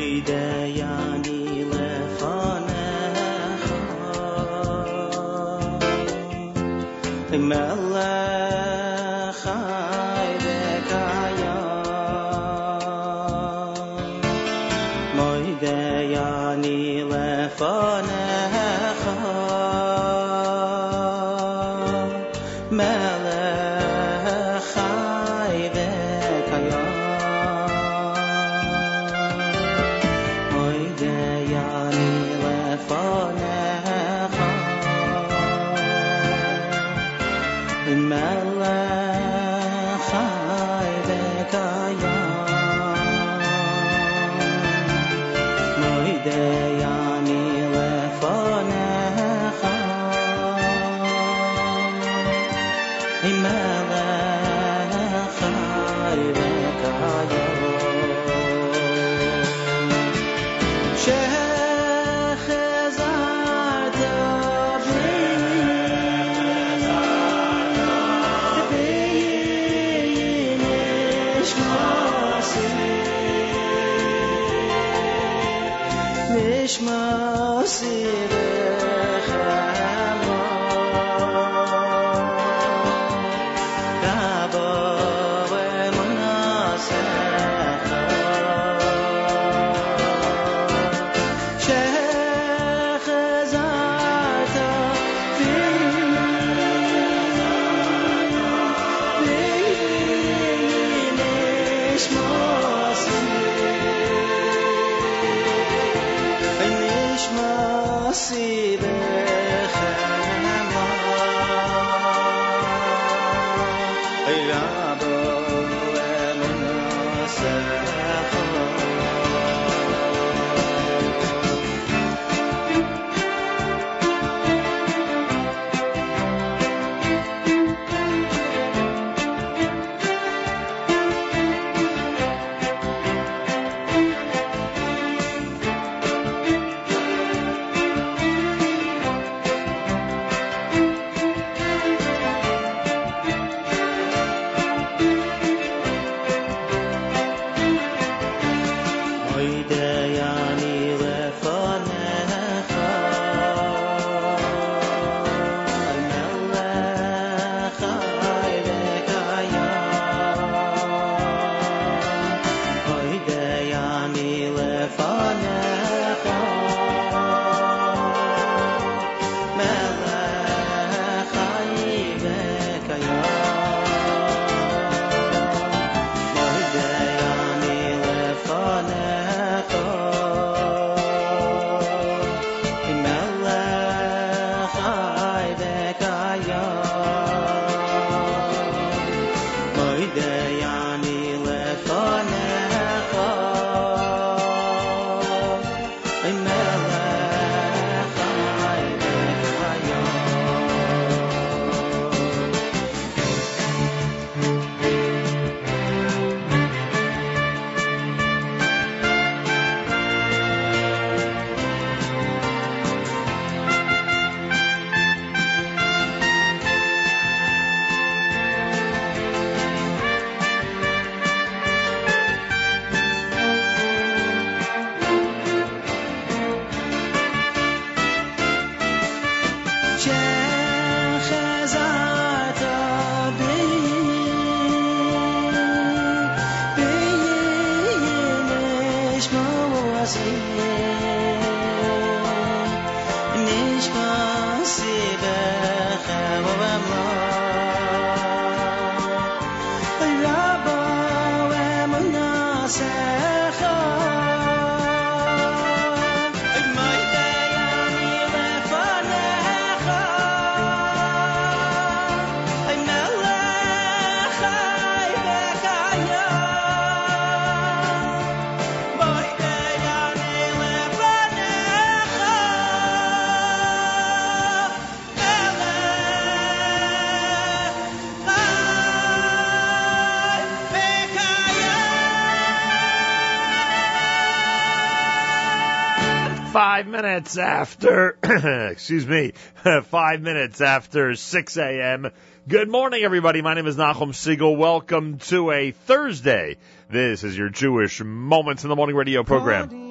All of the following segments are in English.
hidayani minutes after, excuse me, five minutes after 6 a.m. Good morning, everybody. My name is Nachum Siegel. Welcome to a Thursday. This is your Jewish Moments in the Morning radio program.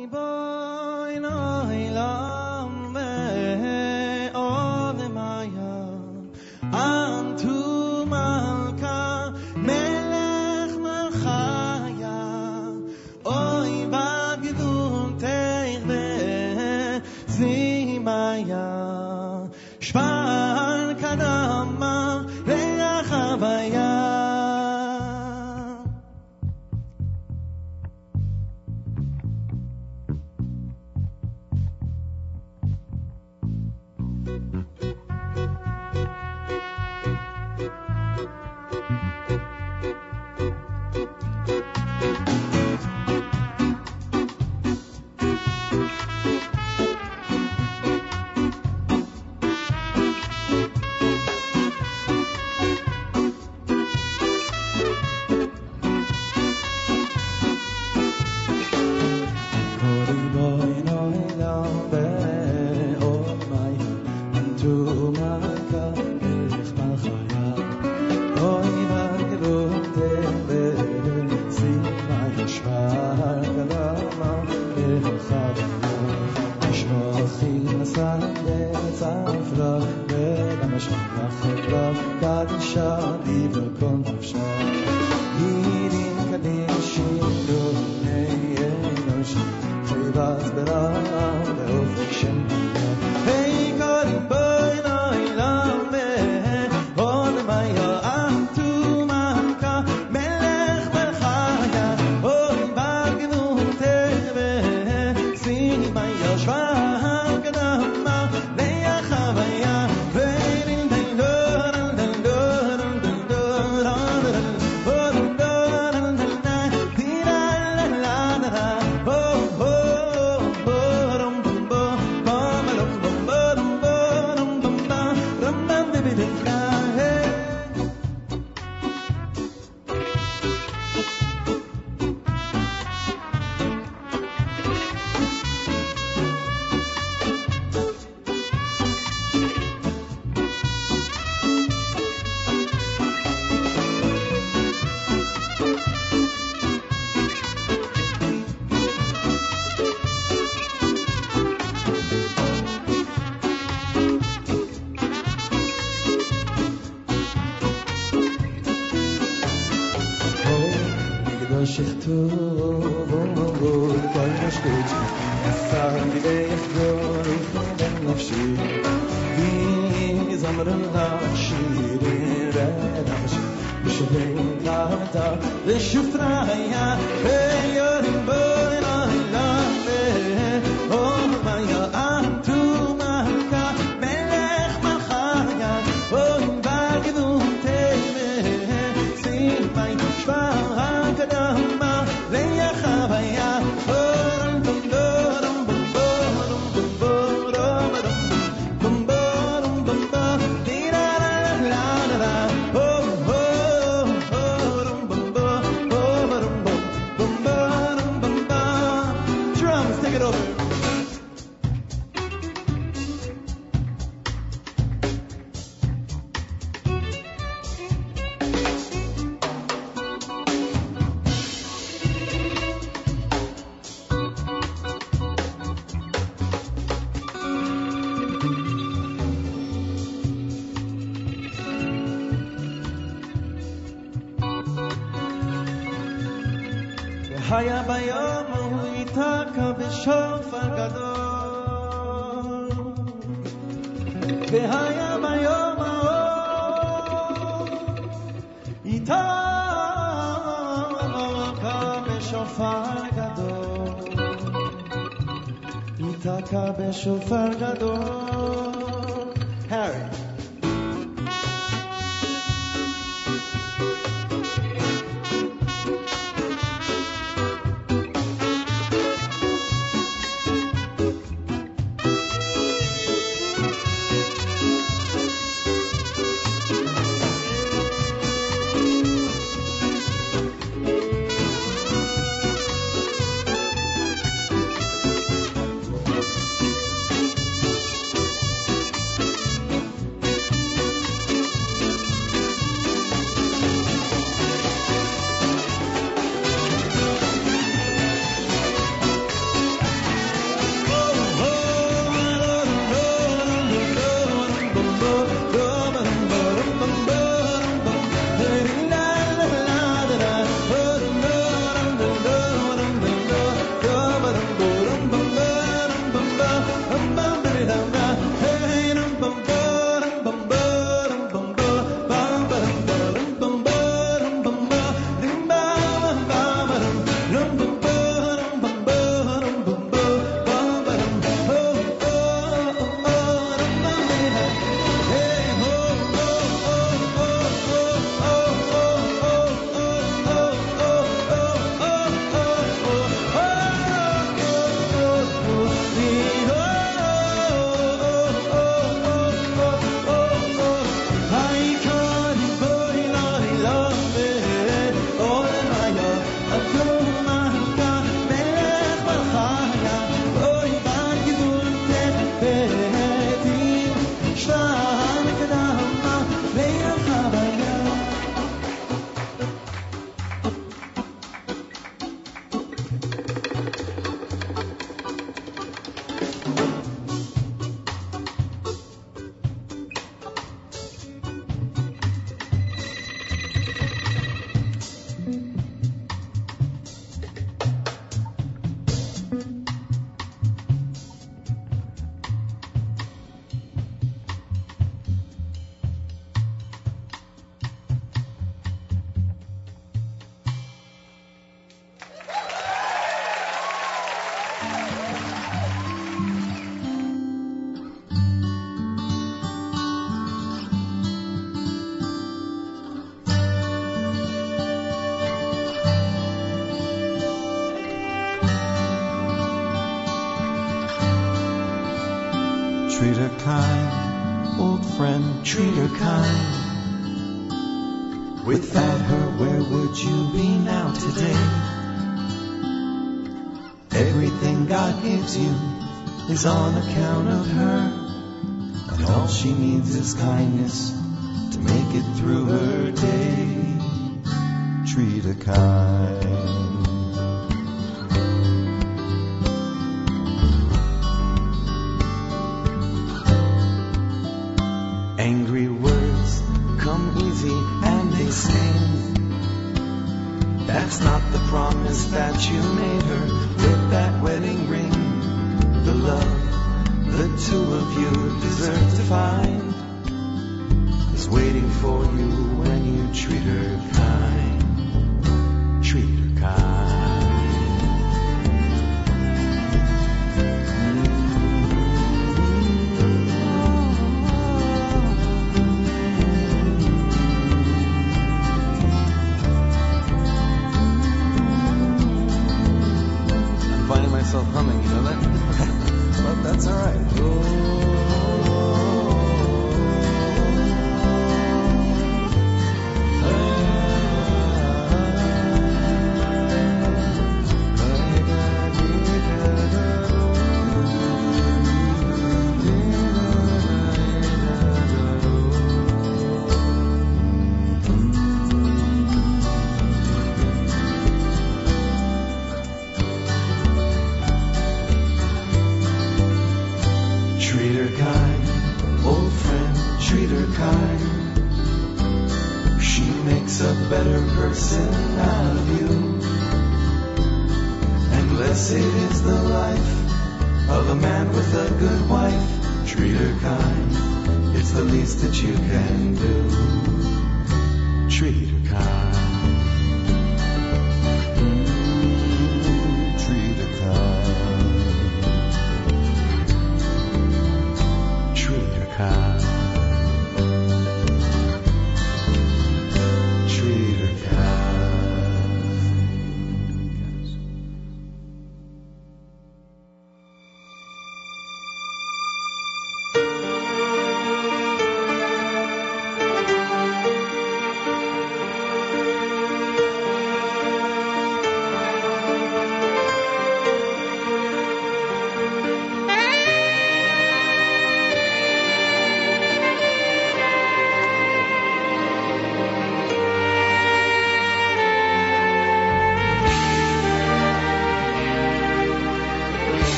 God gives you is on account of her. And all she needs is kindness to make it through her day. Treat her kind.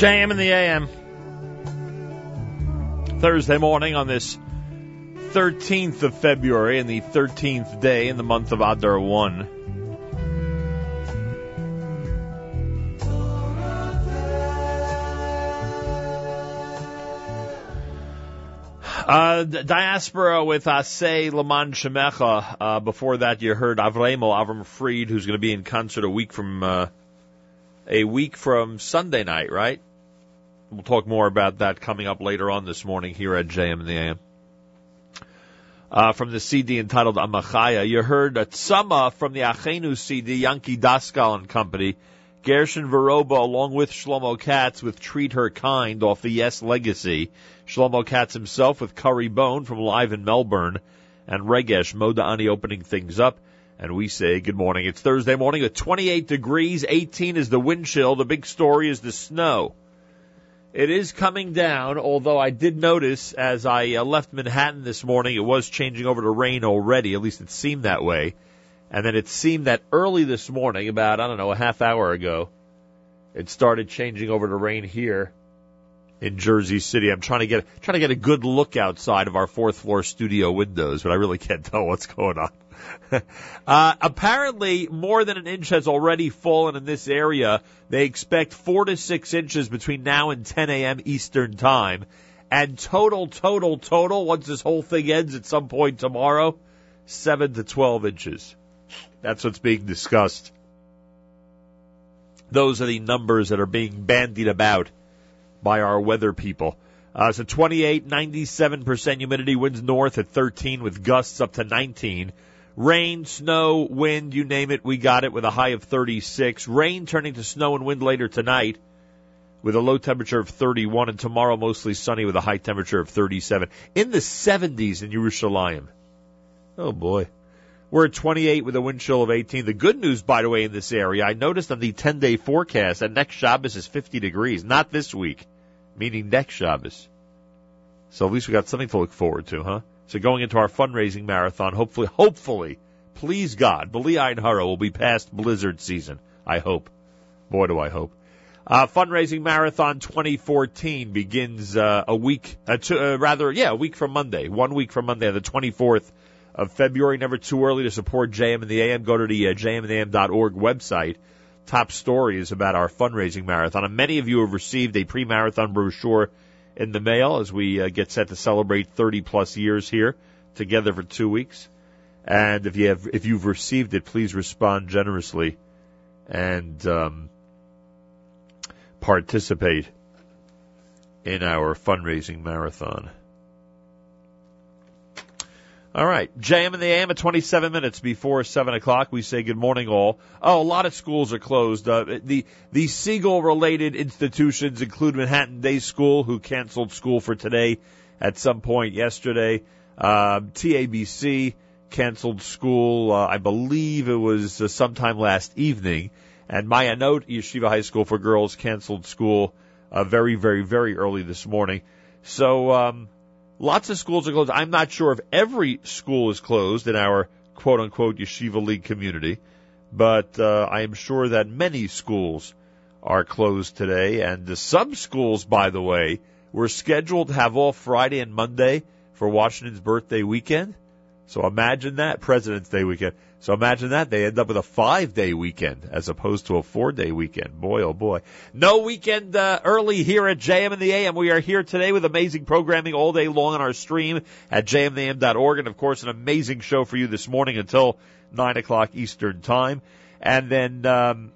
JM in the AM. Thursday morning on this 13th of February and the 13th day in the month of Adar 1. Uh, diaspora with Asay Laman Shemecha. Uh, before that, you heard Avremo Avram Fried, who's going to be in concert a week from uh, a week from Sunday night, right? We'll talk more about that coming up later on this morning here at JM in the AM. Uh, from the CD entitled Amachaya, you heard a Tzama from the Achenu CD, Yanky Daskal and Company, Gershon Veroba along with Shlomo Katz with Treat Her Kind off the Yes Legacy, Shlomo Katz himself with Curry Bone from Live in Melbourne, and Regesh Moda'ani opening things up. And we say good morning. It's Thursday morning at 28 degrees, 18 is the wind chill, the big story is the snow. It is coming down, although I did notice as I uh, left Manhattan this morning, it was changing over to rain already. At least it seemed that way. And then it seemed that early this morning, about, I don't know, a half hour ago, it started changing over to rain here in Jersey City. I'm trying to get, trying to get a good look outside of our fourth floor studio windows, but I really can't tell what's going on. uh, apparently, more than an inch has already fallen in this area. They expect four to six inches between now and 10 a.m. Eastern Time. And total, total, total, once this whole thing ends at some point tomorrow, 7 to 12 inches. That's what's being discussed. Those are the numbers that are being bandied about by our weather people. Uh, so 28, 97% humidity, winds north at 13 with gusts up to 19. Rain, snow, wind, you name it, we got it with a high of 36. Rain turning to snow and wind later tonight with a low temperature of 31 and tomorrow mostly sunny with a high temperature of 37. In the 70s in Yerushalayim. Oh boy. We're at 28 with a wind chill of 18. The good news, by the way, in this area, I noticed on the 10 day forecast that next Shabbos is 50 degrees. Not this week, meaning next Shabbos. So at least we got something to look forward to, huh? So going into our fundraising marathon, hopefully, hopefully, please God, Bli Ein Hara will be past blizzard season. I hope. Boy, do I hope. Uh, fundraising marathon 2014 begins uh, a week, uh, two, uh, rather, yeah, a week from Monday. One week from Monday, the 24th of February. Never too early to support JM and the AM. Go to the uh, jmandtheam.org website. Top stories about our fundraising marathon. And many of you have received a pre-marathon brochure in the mail as we uh, get set to celebrate 30 plus years here together for two weeks. And if you have, if you've received it, please respond generously and um, participate in our fundraising marathon. All right, JM and the AM at 27 minutes before 7 o'clock. We say good morning, all. Oh, a lot of schools are closed. Uh, the the Siegel related institutions include Manhattan Day School, who canceled school for today at some point yesterday. Uh, TABC canceled school, uh, I believe it was uh, sometime last evening. And Ma'ayanot Yeshiva High School for Girls canceled school uh, very, very, very early this morning. So, um, Lots of schools are closed. I'm not sure if every school is closed in our quote unquote Yeshiva League community, but uh, I am sure that many schools are closed today. And the sub schools, by the way, were scheduled to have off Friday and Monday for Washington's birthday weekend. So imagine that, President's Day weekend. So imagine that they end up with a five day weekend as opposed to a four day weekend. Boy, oh boy. No weekend uh, early here at JM and the AM. We are here today with amazing programming all day long on our stream at jmandtheam.org. And of course, an amazing show for you this morning until nine o'clock Eastern time. And then, um,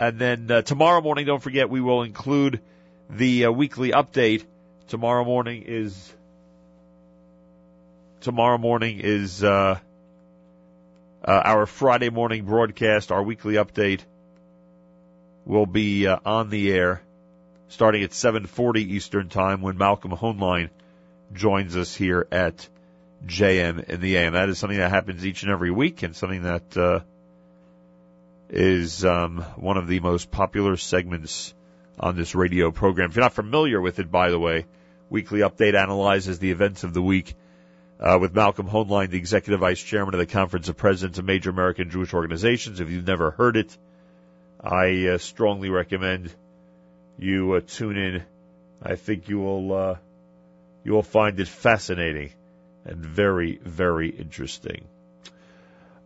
and then uh, tomorrow morning, don't forget, we will include the uh, weekly update. Tomorrow morning is tomorrow morning is uh, uh, our Friday morning broadcast. Our weekly update will be uh, on the air starting at 7:40 Eastern Time when Malcolm Hoenlein joins us here at JM in the AM. That is something that happens each and every week, and something that uh, is um, one of the most popular segments on this radio program. If you're not familiar with it, by the way, weekly update analyzes the events of the week uh, with Malcolm Hoenlein, the executive vice chairman of the Conference of Presidents of Major American Jewish Organizations. If you've never heard it, I uh, strongly recommend you uh, tune in. I think you will uh, you will find it fascinating and very very interesting.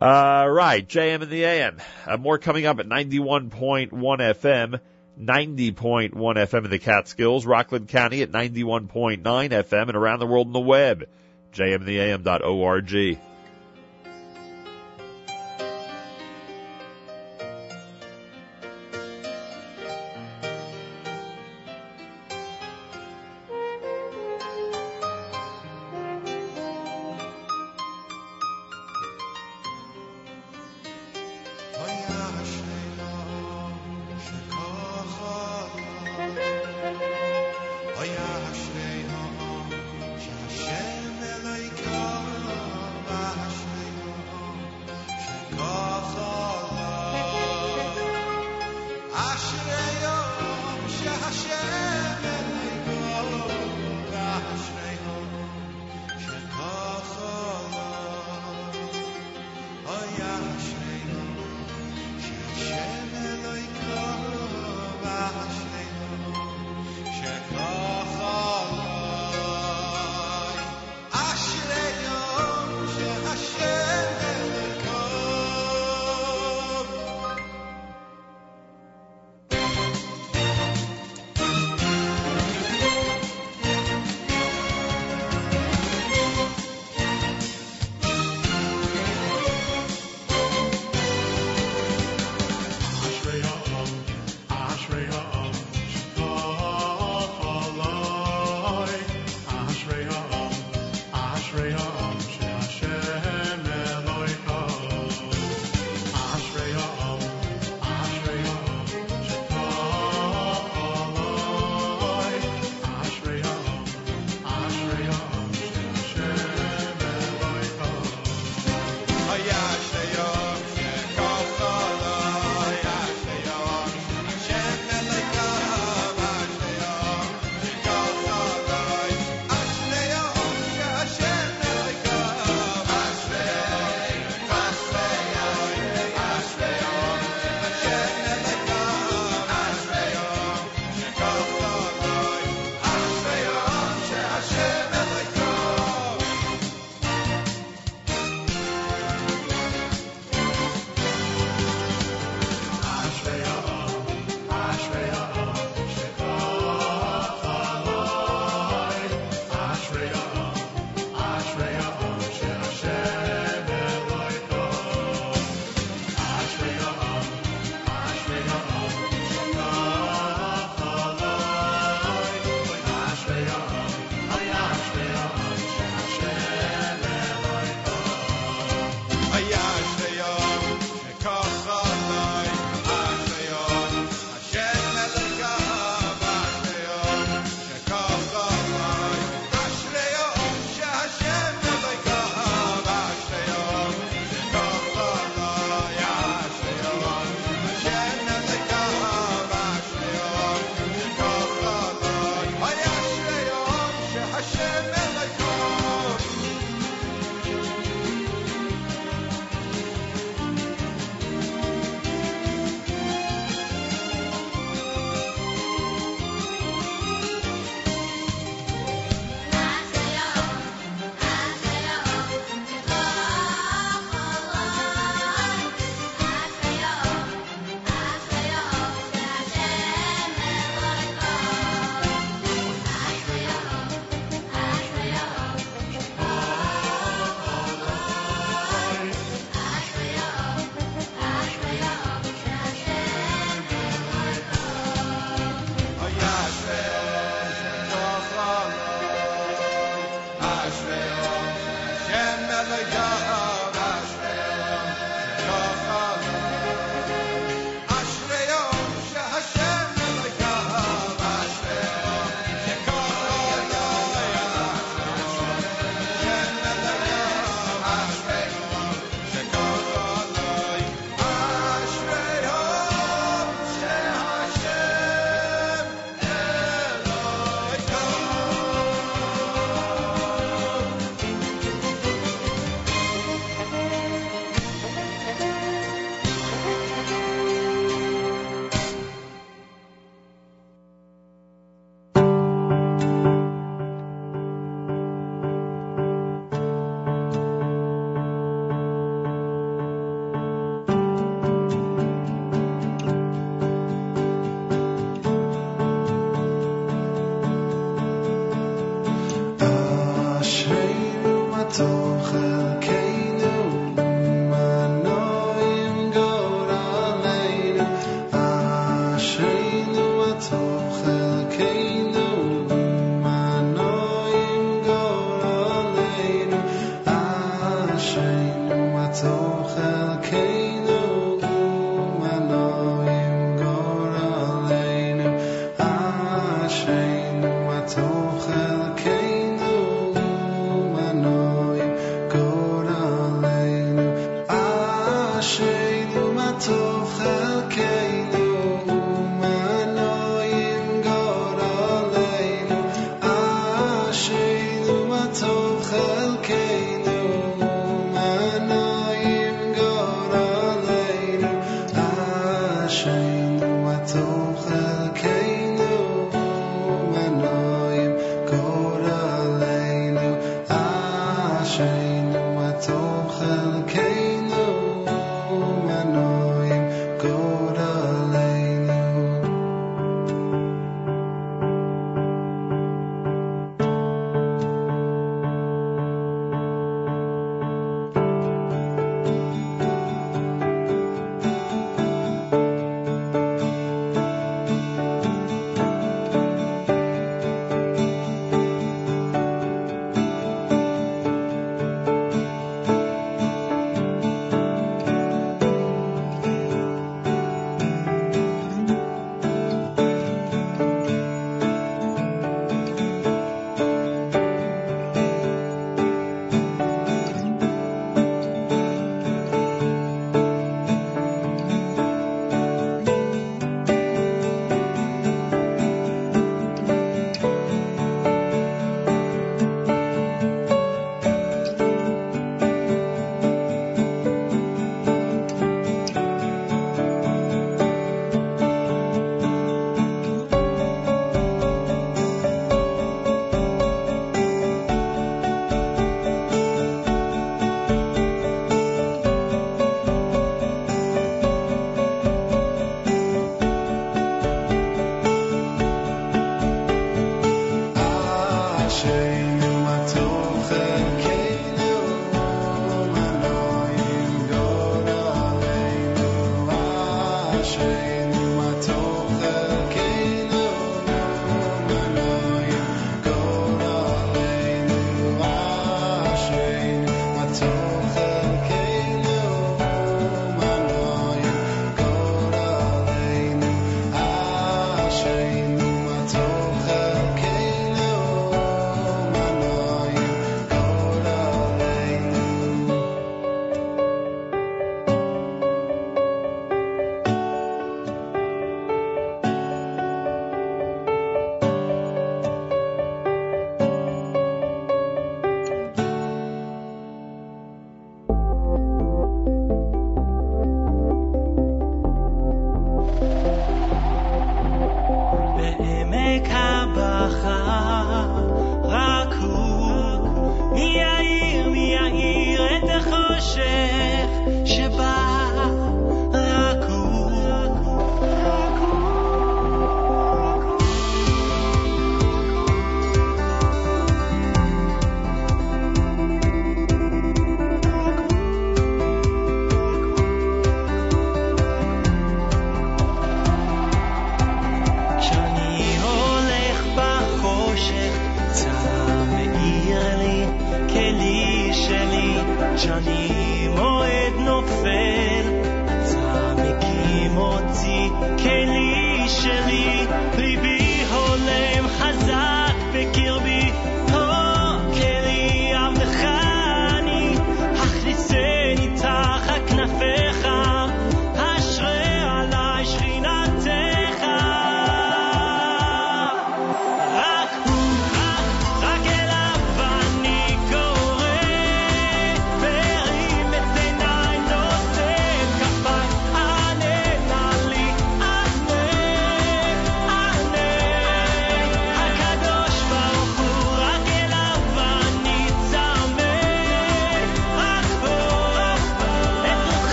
Uh, right, JM and the AM. Uh, more coming up at 91.1 FM, 90.1 FM in the Catskills, Rockland County at 91.9 FM, and around the world on the web jmtheam.org.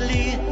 really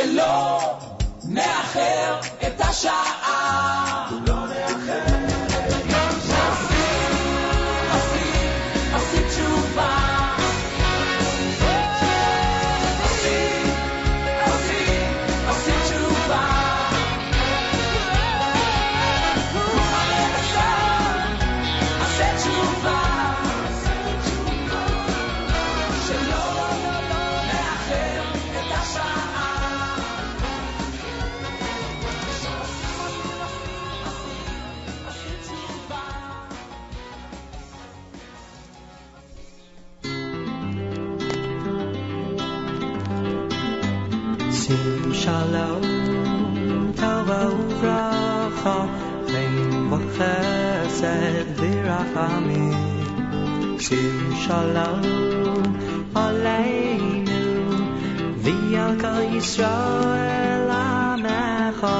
שלא נאחר את השעה. shalom Aleinu V'yal Yisrael Amecha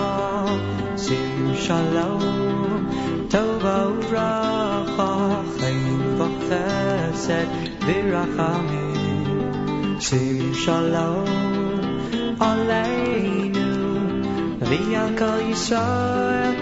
Sim shalom Tova uracha Chaim v'chesed V'rachamim Sim shalom Aleinu V'yal kol Yisrael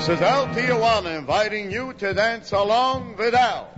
This is Al Tijuana inviting you to dance along Vidal.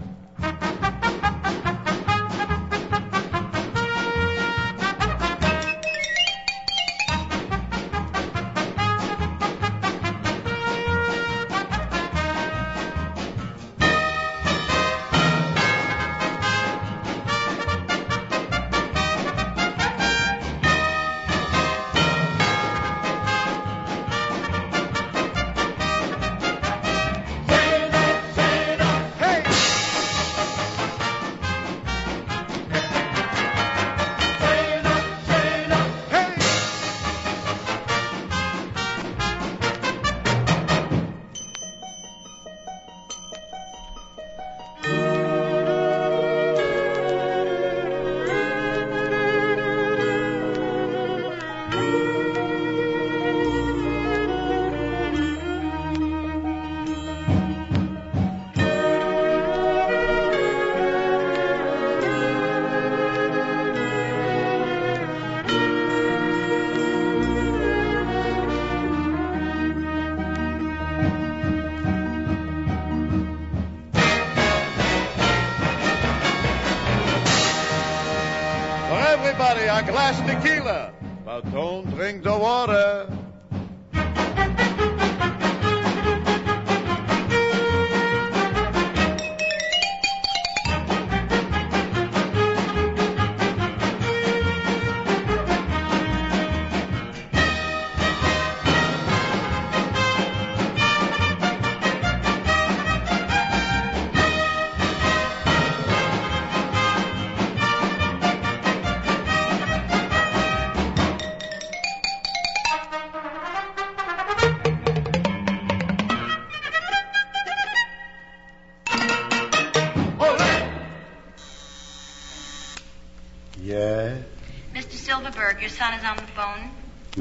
Tequila, but don't drink the water.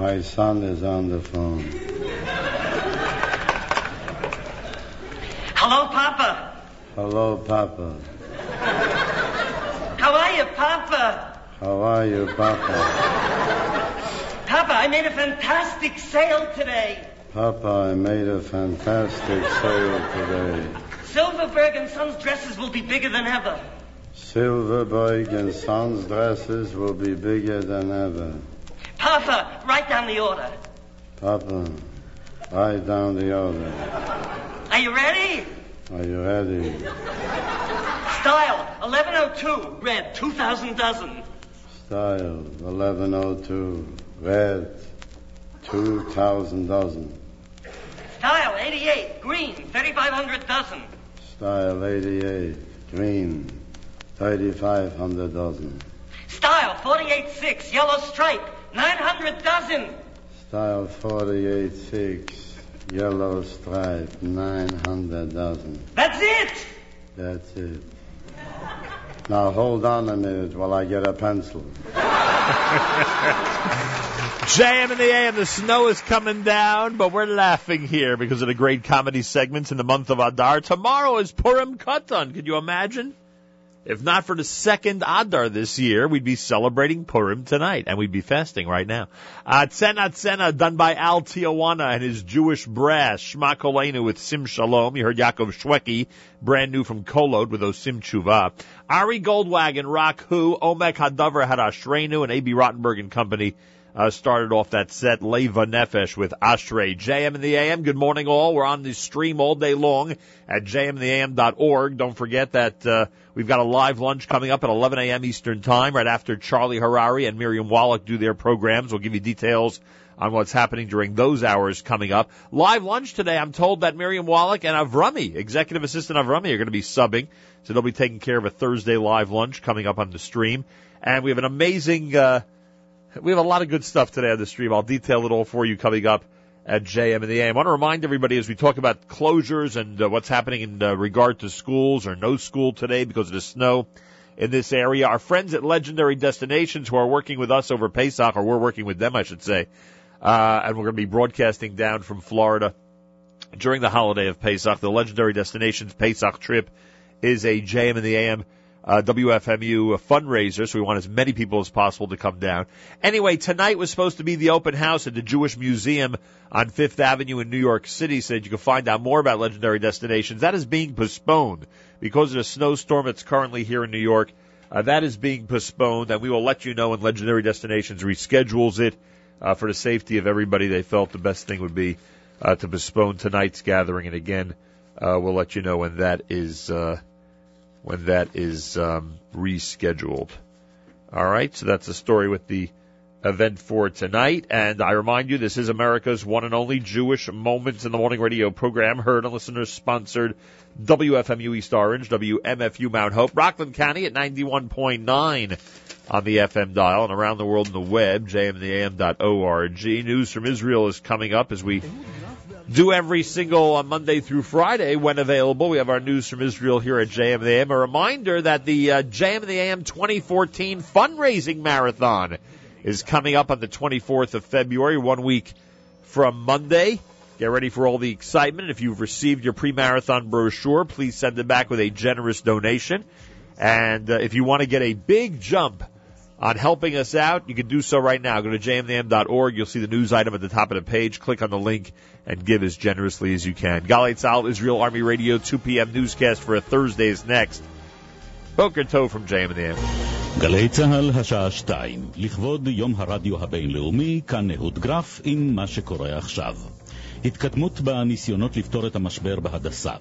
My son is on the phone. Hello, Papa. Hello, Papa. How are you, Papa? How are you, Papa? Papa, I made a fantastic sale today. Papa, I made a fantastic sale today. Silverberg and Sons dresses will be bigger than ever. Silverberg and Sons dresses will be bigger than ever. Papa, write down the order. Papa, write down the order. Are you ready? Are you ready? Style 1102, red, 2,000 dozen. Style 1102, red, 2,000 dozen. Style 88, green, 3,500 dozen. Style 88, green, 3,500 dozen. Style 48.6, yellow stripe, 900 dozen. Style 48.6, yellow stripe, 900 dozen. That's it. That's it. Now hold on a minute while I get a pencil. JM in the AM, the snow is coming down, but we're laughing here because of the great comedy segments in the month of Adar. Tomorrow is Purim Katan. Could you imagine? If not for the second Adar this year, we'd be celebrating Purim tonight, and we'd be fasting right now. Uh, Tzena Tzena, done by Al Tijuana and his Jewish brass. Kolenu with Sim Shalom. You heard Yaakov Shwekey, brand new from Kolot with Osim Tshuva. Ari Goldwagon, Rock Who, Omek Hadavar had Ashrenu, and Abie Rotenberg and Company uh, started off that set, Leva Nefesh with Ashrei. JM in the AM, good morning all. We're on the stream all day long at jmintheam.org. Don't forget that uh, we've got a live lunch coming up at 11 a.m. Eastern Time, right after Charlie Harary and Miriam Wallach do their programs. We'll give you details on what's happening during those hours coming up. Live lunch today, I'm told that Miriam Wallach and Avrami, Executive Assistant Avrami, are going to be subbing. So they'll be taking care of a Thursday live lunch coming up on the stream. And we have an amazing, uh, we have a lot of good stuff today on the stream. I'll detail it all for you coming up at JM and the AM. I want to remind everybody as we talk about closures and uh, what's happening in uh, regard to schools or no school today because of the snow in this area. Our friends at Legendary Destinations who are working with us over Pesach, or we're working with them, I should say, uh, and we're going to be broadcasting down from Florida during the holiday of Pesach. The Legendary Destinations Pesach trip is a JM and the AM uh, WFMU fundraiser, so we want as many people as possible to come down. Anyway, tonight was supposed to be the open house at the Jewish Museum on Fifth Avenue in New York City. Said you can find out more about Legendary Destinations. That is being postponed because of the snowstorm that's currently here in New York. Uh, that is being postponed, and we will let you know when Legendary Destinations reschedules it uh, for the safety of everybody. They felt the best thing would be uh, to postpone tonight's gathering, and again, uh, we'll let you know when that is. Uh, when that is um, rescheduled. All right, so that's the story with the event for tonight. And I remind you, this is America's one and only Jewish Moments in the Morning radio program, heard on listeners sponsored WFMU East Orange, WMFU Mount Hope, Rockland County at 91.9 on the FM dial and around the world on the web, jmtheam.org. News from Israel is coming up as we do every single uh, Monday through Friday when available. We have our news from Israel here at JM the AM. A reminder that the uh, JM the AM 2014 fundraising marathon is coming up on the 24th of February, one week from Monday. Get ready for all the excitement. If you've received your pre-marathon brochure, please send it back with a generous donation. And uh, if you want to get a big jump on helping us out, you can do so right now. Go to jmnam.org. You'll see the news item at the top of the page. Click on the link and give as generously as you can. Galei Tzahal, Israel Army Radio, 2 p.m. newscast for a Thursday is next. בוקר טוב from JMNM. גלי צה"ל, השעה לכבוד יום הרדיו הבינלאומי, כאן אהוד גרף עם מה שקורה עכשיו. התקדמות בניסיונות לפתור את המשבר בהדסה.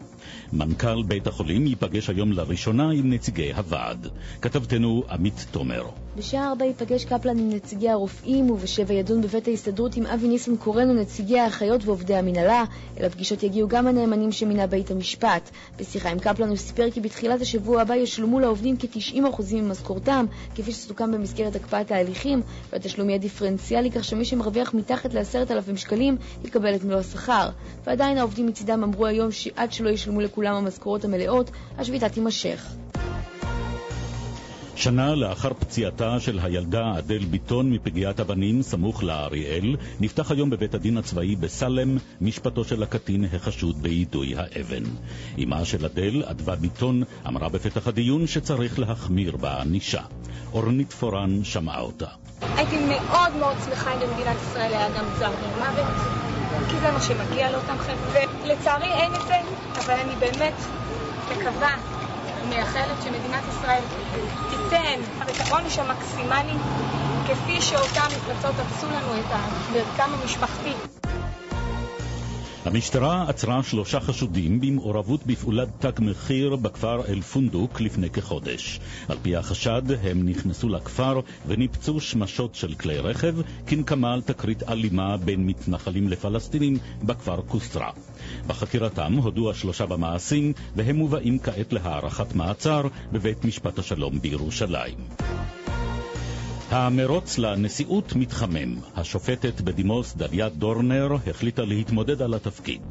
מנכ"ל בית החולים ייפגש היום לראשונה עם נציגי הוועד. כתבתנו עמית תומר. בשעה ארבע ייפגש קפלן עם נציגי הרופאים, ובשבע ידון בבית ההסתדרות עם אבי ניסנקורן ונציגי האחיות ועובדי המנהלה. אל הפגישות יגיעו גם הנאמנים שמינה בית המשפט. בשיחה עם קפלן הוא סיפר כי בתחילת השבוע הבא ישולמו לעובדים כ-90% ממשכורתם, כפי שסוכם במסגרת הקפאת ההליכים, והתשלום יהיה דיפרנציאלי כך שמי שמרוויח מתחת ל-10,000 שקלים יקבל את מלוא השכר. ועדיין העובדים מצידם אמרו היום שעד שלא ישלמו לכולם המשכורות המלאות, השביתה תימשך. שנה לאחר פציעתה של הילדה אדל ביטון מפגיעת אבנים סמוך לאריאל, נפתח היום בבית הדין הצבאי בסלם משפטו של הקטין החשוד ביידוי האבן. אמה של אדל, אדווה ביטון, אמרה בפתח הדיון שצריך להחמיר בענישה. אורנית פורן שמעה אותה. הייתי מאוד מאוד שמחה אם במדינת ישראל היה גם גזר דין מוות, כי זה מה שמגיע לאותם חבר'ה. ולצערי אין את זה, אבל אני באמת מקווה ומייחלת שמדינת ישראל תיתן את העונש המקסימלי כפי שאותן מפלצות עשו לנו את המרקם המשפחתי. המשטרה עצרה שלושה חשודים במעורבות בפעולת תג מחיר בכפר אל-פונדוק לפני כחודש. על פי החשד, הם נכנסו לכפר וניפצו שמשות של כלי רכב, כנקמה על תקרית אלימה בין מתנחלים לפלסטינים בכפר קוסטרה. בחקירתם הודו השלושה במעשים, והם מובאים כעת להארכת מעצר בבית משפט השלום בירושלים. המרוץ לנשיאות מתחמם. השופטת בדימוס דליה דורנר החליטה להתמודד על התפקיד.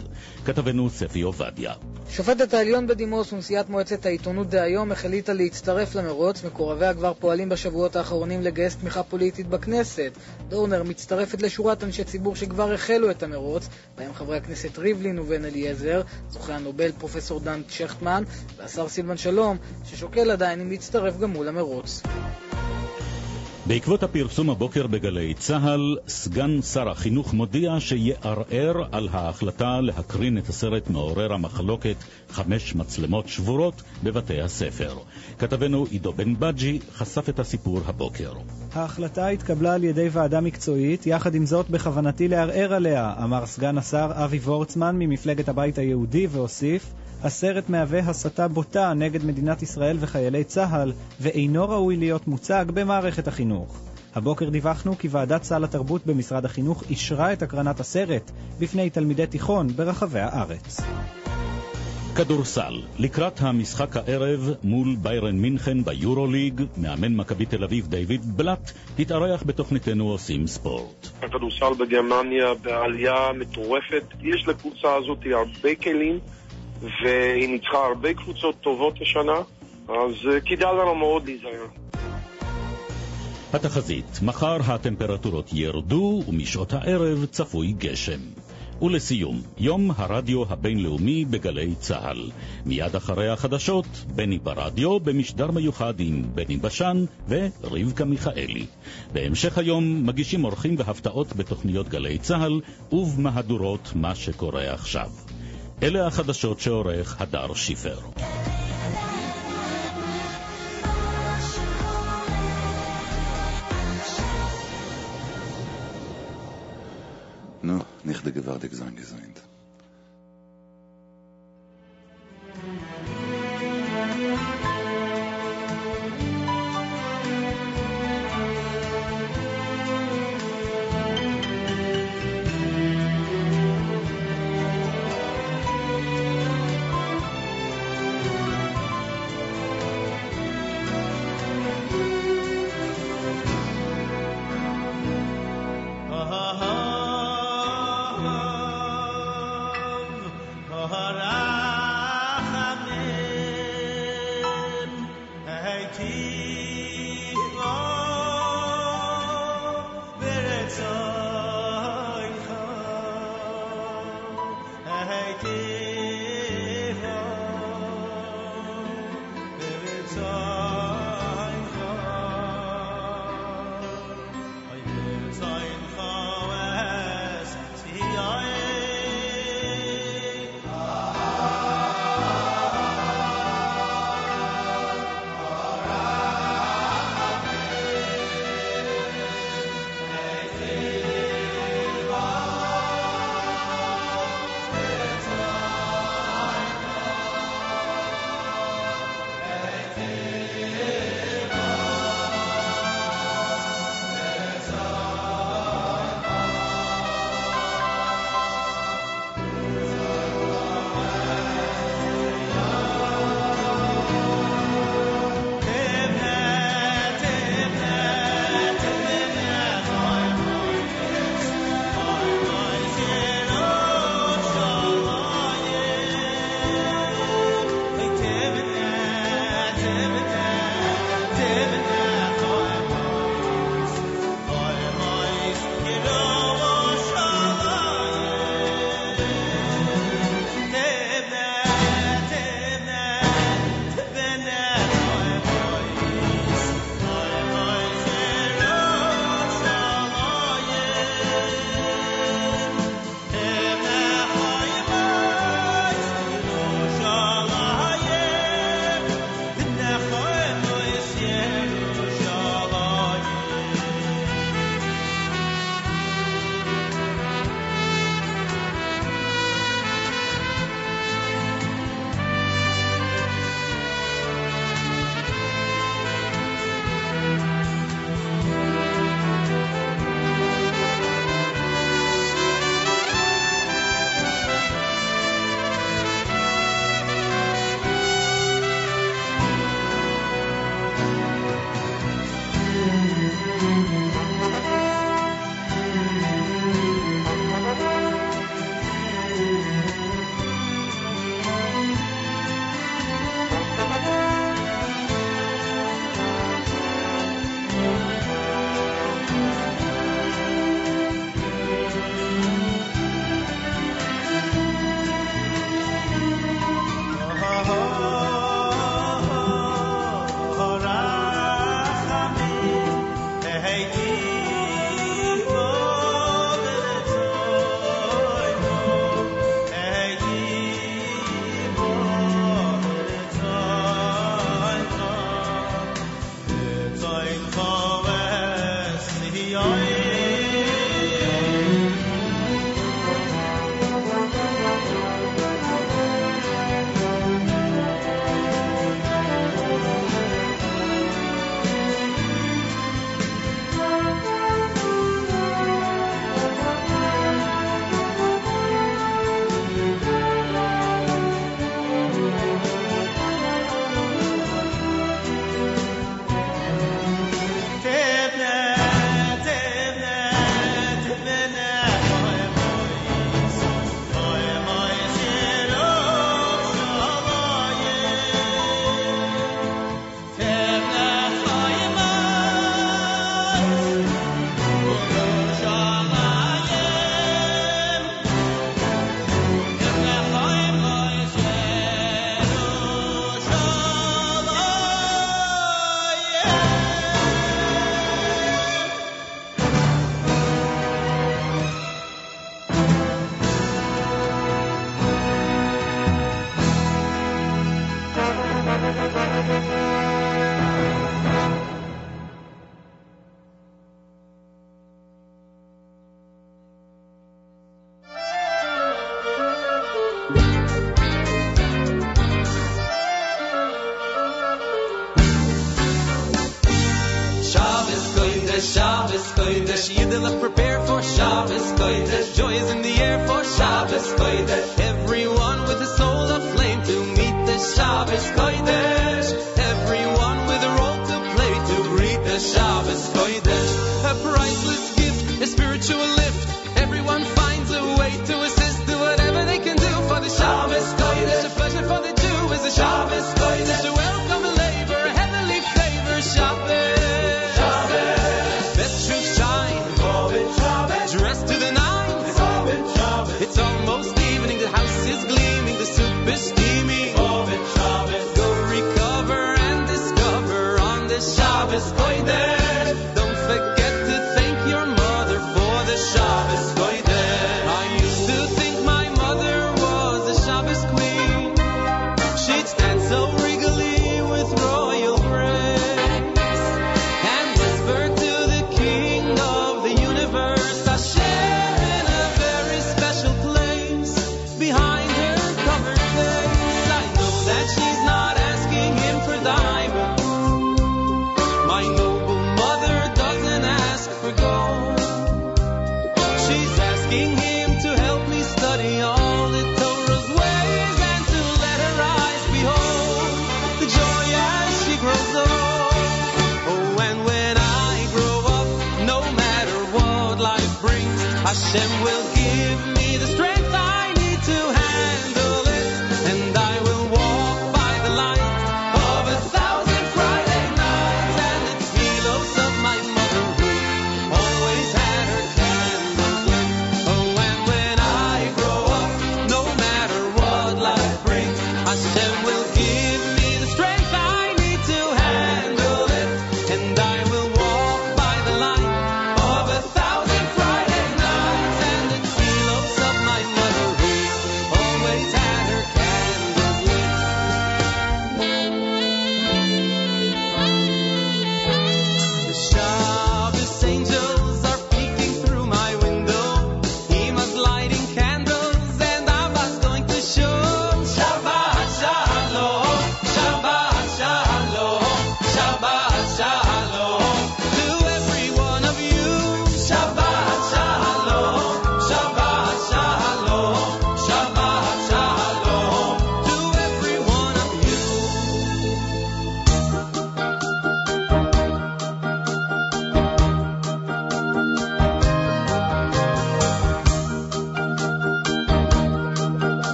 כתבנו ספי עובדיה. שופטת העליון בדימוס ונשיאת מועצת העיתונות דהיום החליטה להצטרף למרוץ, מקורביה כבר פועלים בשבועות האחרונים לגייס תמיכה פוליטית בכנסת. דורנר מצטרפת לשורת אנשי ציבור שכבר החלו את המרוץ, בהם חברי הכנסת ריבלין ובן אליעזר, זוכי הנובל פרופסור דן שכטמן והשר סילבן שלום, ששוקל עדיין אם להצטרף גם מול המרוץ. בעקבות הפרסום הבוקר בגלי צה"ל, סגן שר החינוך מודיע שיערער על ההחלטה להקרין את הסרט מעורר המחלוקת חמש מצלמות שבורות בבתי הספר. כתבנו עידו בן בג'י חשף את הסיפור הבוקר. ההחלטה התקבלה על ידי ועדה מקצועית, יחד עם זאת בכוונתי לערער עליה, אמר סגן השר אבי וורצמן ממפלגת הבית היהודי והוסיף הסרט מהווה הסתה בוטה נגד מדינת ישראל וחיילי צה"ל, ואינו ראוי להיות מוצג במערכת החינוך. הבוקר דיווחנו כי ועדת סל התרבות במשרד החינוך אישרה את הקרנת הסרט בפני תלמידי תיכון ברחבי הארץ. כדורסל, לקראת המשחק הערב מול ביירן מינכן ביורוליג, מאמן מכבי תל אביב דיוויד בלאט התארח בתוכניתנו עושים ספורט. הכדורסל בגרמניה בעלייה מטורפת, יש לקבוצה הזאת הרבה כלים והיא ניצחה הרבה קבוצות טובות השנה, אז uh, כדאי לנו מאוד להיזהר. התחזית, מחר הטמפרטורות ירדו ומשעות הערב צפוי גשם. ולסיום, יום הרדיו הבינלאומי בגלי צה"ל. מיד אחרי החדשות, בני ברדיו במשדר מיוחד עם בני בשן ורבקה מיכאלי. בהמשך היום מגישים אורחים והפתעות בתוכניות גלי צה"ל ובמהדורות מה שקורה עכשיו. אלה החדשות שעורך הדר שיפר. nu nicht der gewaltig sein gesehen.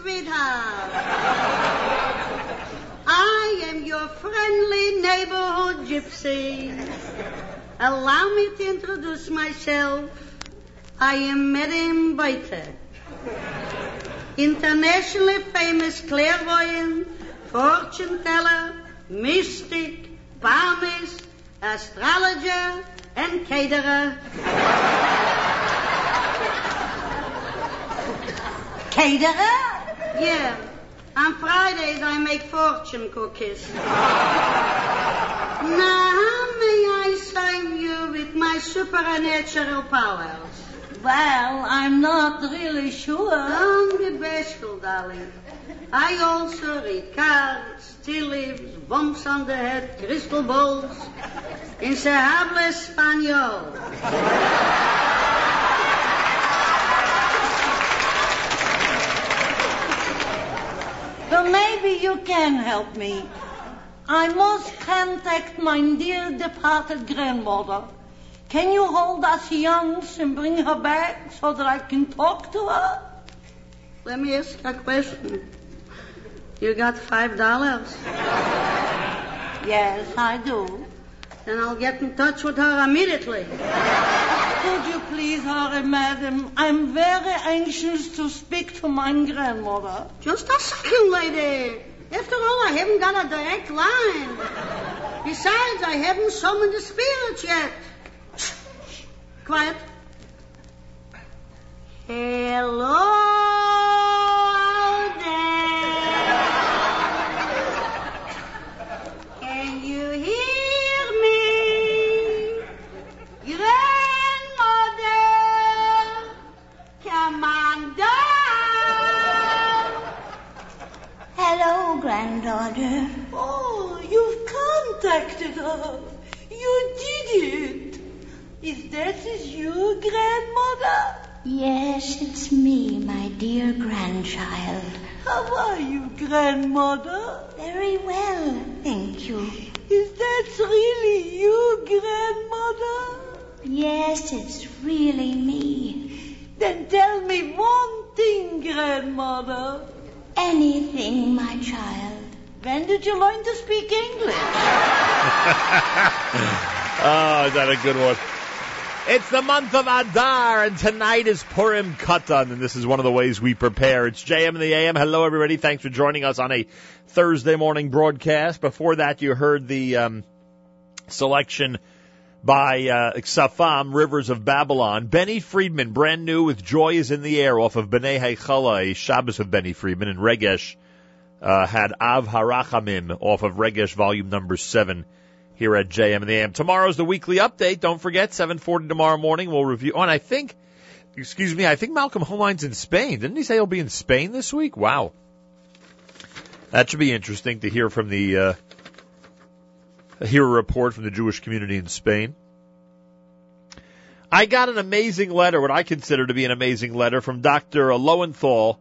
Sweetheart. I am your friendly neighborhood gypsy. Allow me to introduce myself. I am Miriam Beiter, internationally famous clairvoyant, fortune teller, mystic, palmist, astrologer, and caterer. caterer? Yeah. On Fridays I make fortune cookies. now, may I sign you with my supernatural powers? Well, I'm not really sure. Don't be bashful, darling. I also read cards, tea leaves, bumps on the head, crystal balls. In se habla español. Well, maybe you can help me. I must contact my dear departed grandmother. Can you hold us youngs and bring her back so that I can talk to her? Let me ask you a question. You got five dollars? yes, I do. Then I'll get in touch with her immediately. Could you please hurry, madam? I'm very anxious to speak to my grandmother. Just a second, lady. After all, I haven't got a direct line. Besides, I haven't summoned the spirits yet. Quiet. Hello granddaughter. Oh, you've contacted her. You did it. Is this you, grandmother? Yes, it's me, my dear grandchild. How are you, grandmother? Very well, thank you. Is that really you, grandmother? Yes, it's really me. Then tell me one thing, grandmother. Anything, my child. When did you learn to speak English? oh, is that a good one? It's the month of Adar, and tonight is Purim Katan, and this is one of the ways we prepare. It's JM and the AM. Hello, everybody. Thanks for joining us on a Thursday morning broadcast. Before that, you heard the um, selection by uh, Xafam, Rivers of Babylon. Benny Friedman, brand new with Joy is in the Air off of B'nai Heichala, a Shabbos of Benny Friedman, and Regesh uh, had Av Harachamim off of Regesh volume number 7 here at JM and the AM. Tomorrow's the weekly update. Don't forget, 7:40 tomorrow morning. We'll review. Oh, and I think, excuse me, I think Malcolm Hoenlein's in Spain. Didn't he say he'll be in Spain this week? Wow, that should be interesting to hear from the uh, hear a report from the Jewish community in Spain. I got an amazing letter, what I consider to be an amazing letter from Dr. Lowenthal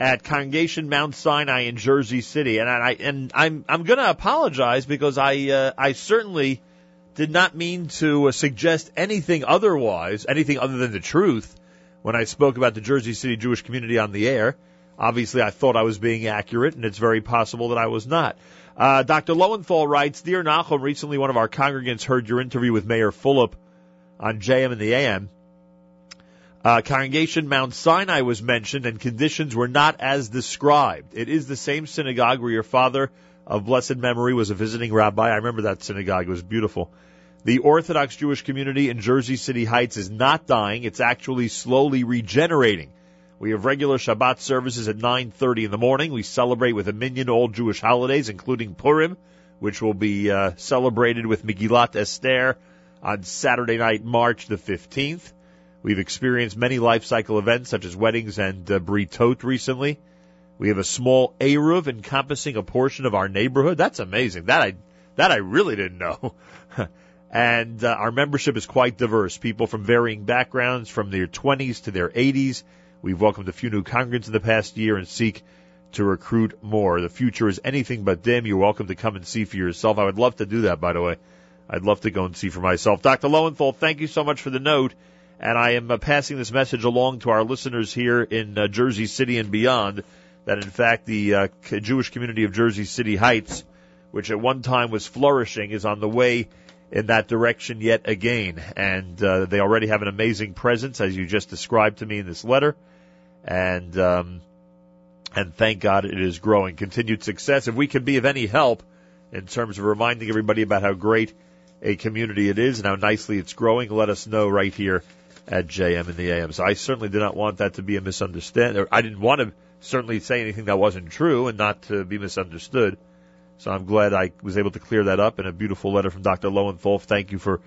at Congregation Mount Sinai in Jersey City, and I and I'm I'm going to apologize because I uh, I certainly did not mean to uh, suggest anything otherwise, anything other than the truth when I spoke about the Jersey City Jewish community on the air. Obviously, I thought I was being accurate, and it's very possible that I was not. Uh, Dr. Lowenthal writes, Dear Nachum, recently one of our congregants heard your interview with Mayor Fulop on JM and the AM. Uh, Congregation Mount Sinai was mentioned, and conditions were not as described. It is the same synagogue where your father of blessed memory was a visiting rabbi. I remember that synagogue; it was beautiful. The Orthodox Jewish community in Jersey City Heights is not dying; it's actually slowly regenerating. We have regular Shabbat services at 9:30 in the morning. We celebrate with a minyan all Jewish holidays, including Purim, which will be uh, celebrated with Megillat Esther on Saturday night, March the 15th. We've experienced many life cycle events such as weddings and uh, brit tot recently. We have a small Eruv encompassing a portion of our neighborhood. That's amazing. That I that I really didn't know. and uh, our membership is quite diverse. People from varying backgrounds, from their 20s to their 80s. We've welcomed a few new congregants in the past year and seek to recruit more. The future is anything but dim. You're welcome to come and see for yourself. I would love to do that, by the way. I'd love to go and see for myself. Dr. Lowenthal, thank you so much for the note. And I am uh, passing this message along to our listeners here in uh, Jersey City and beyond that in fact the uh, Jewish community of Jersey City Heights, which at one time was flourishing, is on the way in that direction yet again. And uh, they already have an amazing presence, as you just described to me in this letter. And um, and thank God it is growing. Continued success. If we can be of any help in terms of reminding everybody about how great a community it is and how nicely it's growing, let us know right here at JM in the AM. So I certainly did not want that to be a misunderstanding. I didn't want to certainly say anything that wasn't true and not to be misunderstood. So I'm glad I was able to clear that up in a beautiful letter from Dr. Lowenthal. Thank you for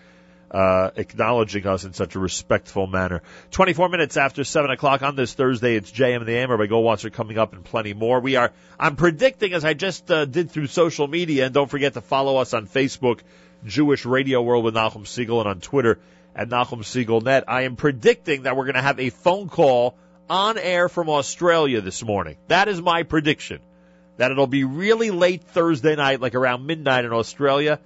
uh, acknowledging us in such a respectful manner. 24 minutes after 7 o'clock on this Thursday, it's JM and the AM. Rabbi Goldwasser coming up and plenty more. We are, I'm predicting as I just uh, did through social media, and don't forget to follow us on Facebook, Jewish Radio World with Nachum Segal, and on Twitter at Nachum Segal Net. I am predicting that we're going to have a phone call on air from Australia this morning. That is my prediction. That it'll be really late Thursday night, like around midnight in Australia,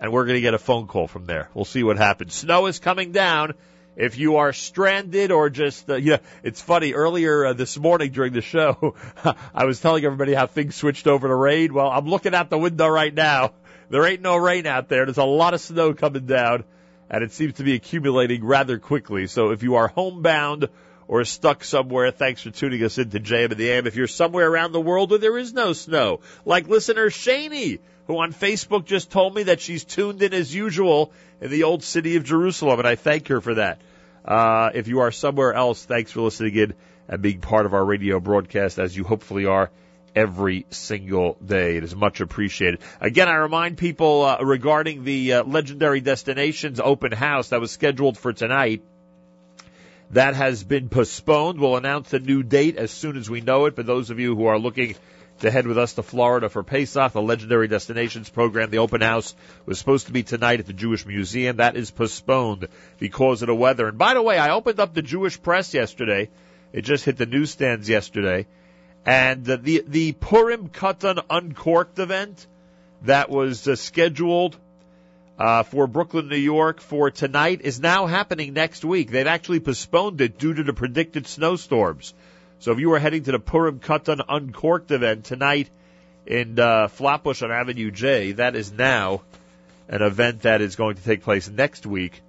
and we're going to get a phone call from there. We'll see what happens. Snow is coming down. If you are stranded or just, uh, yeah, it's funny. Earlier uh, this morning during the show, I was telling everybody how things switched over to rain. Well, I'm looking out the window right now. There ain't no rain out there. There's a lot of snow coming down, and it seems to be accumulating rather quickly. So if you are homebound or stuck somewhere, thanks for tuning us into JM and the AM. If you're somewhere around the world where there is no snow, like listener Shani, who on Facebook just told me that she's tuned in as usual in the old city of Jerusalem, and I thank her for that. Uh, if you are somewhere else, thanks for listening in and being part of our radio broadcast, as you hopefully are every single day. It is much appreciated. Again, I remind people uh, regarding the uh, Legendary Destinations open house that was scheduled for tonight. That has been postponed. We'll announce a new date as soon as we know it. For those of you who are looking to head with us to Florida for Pesach, the Legendary Destinations program. The open house was supposed to be tonight at the Jewish Museum. That is postponed because of the weather. And by the way, I opened up the Jewish Press yesterday. It just hit the newsstands yesterday. And uh, the, the Purim Katan Uncorked event that was uh, scheduled uh, for Brooklyn, New York for tonight is now happening next week. They've actually postponed it due to the predicted snowstorms. So if you were heading to the Purim Katan Uncorked event tonight in uh, Flatbush on Avenue J, that is now an event that is going to take place next week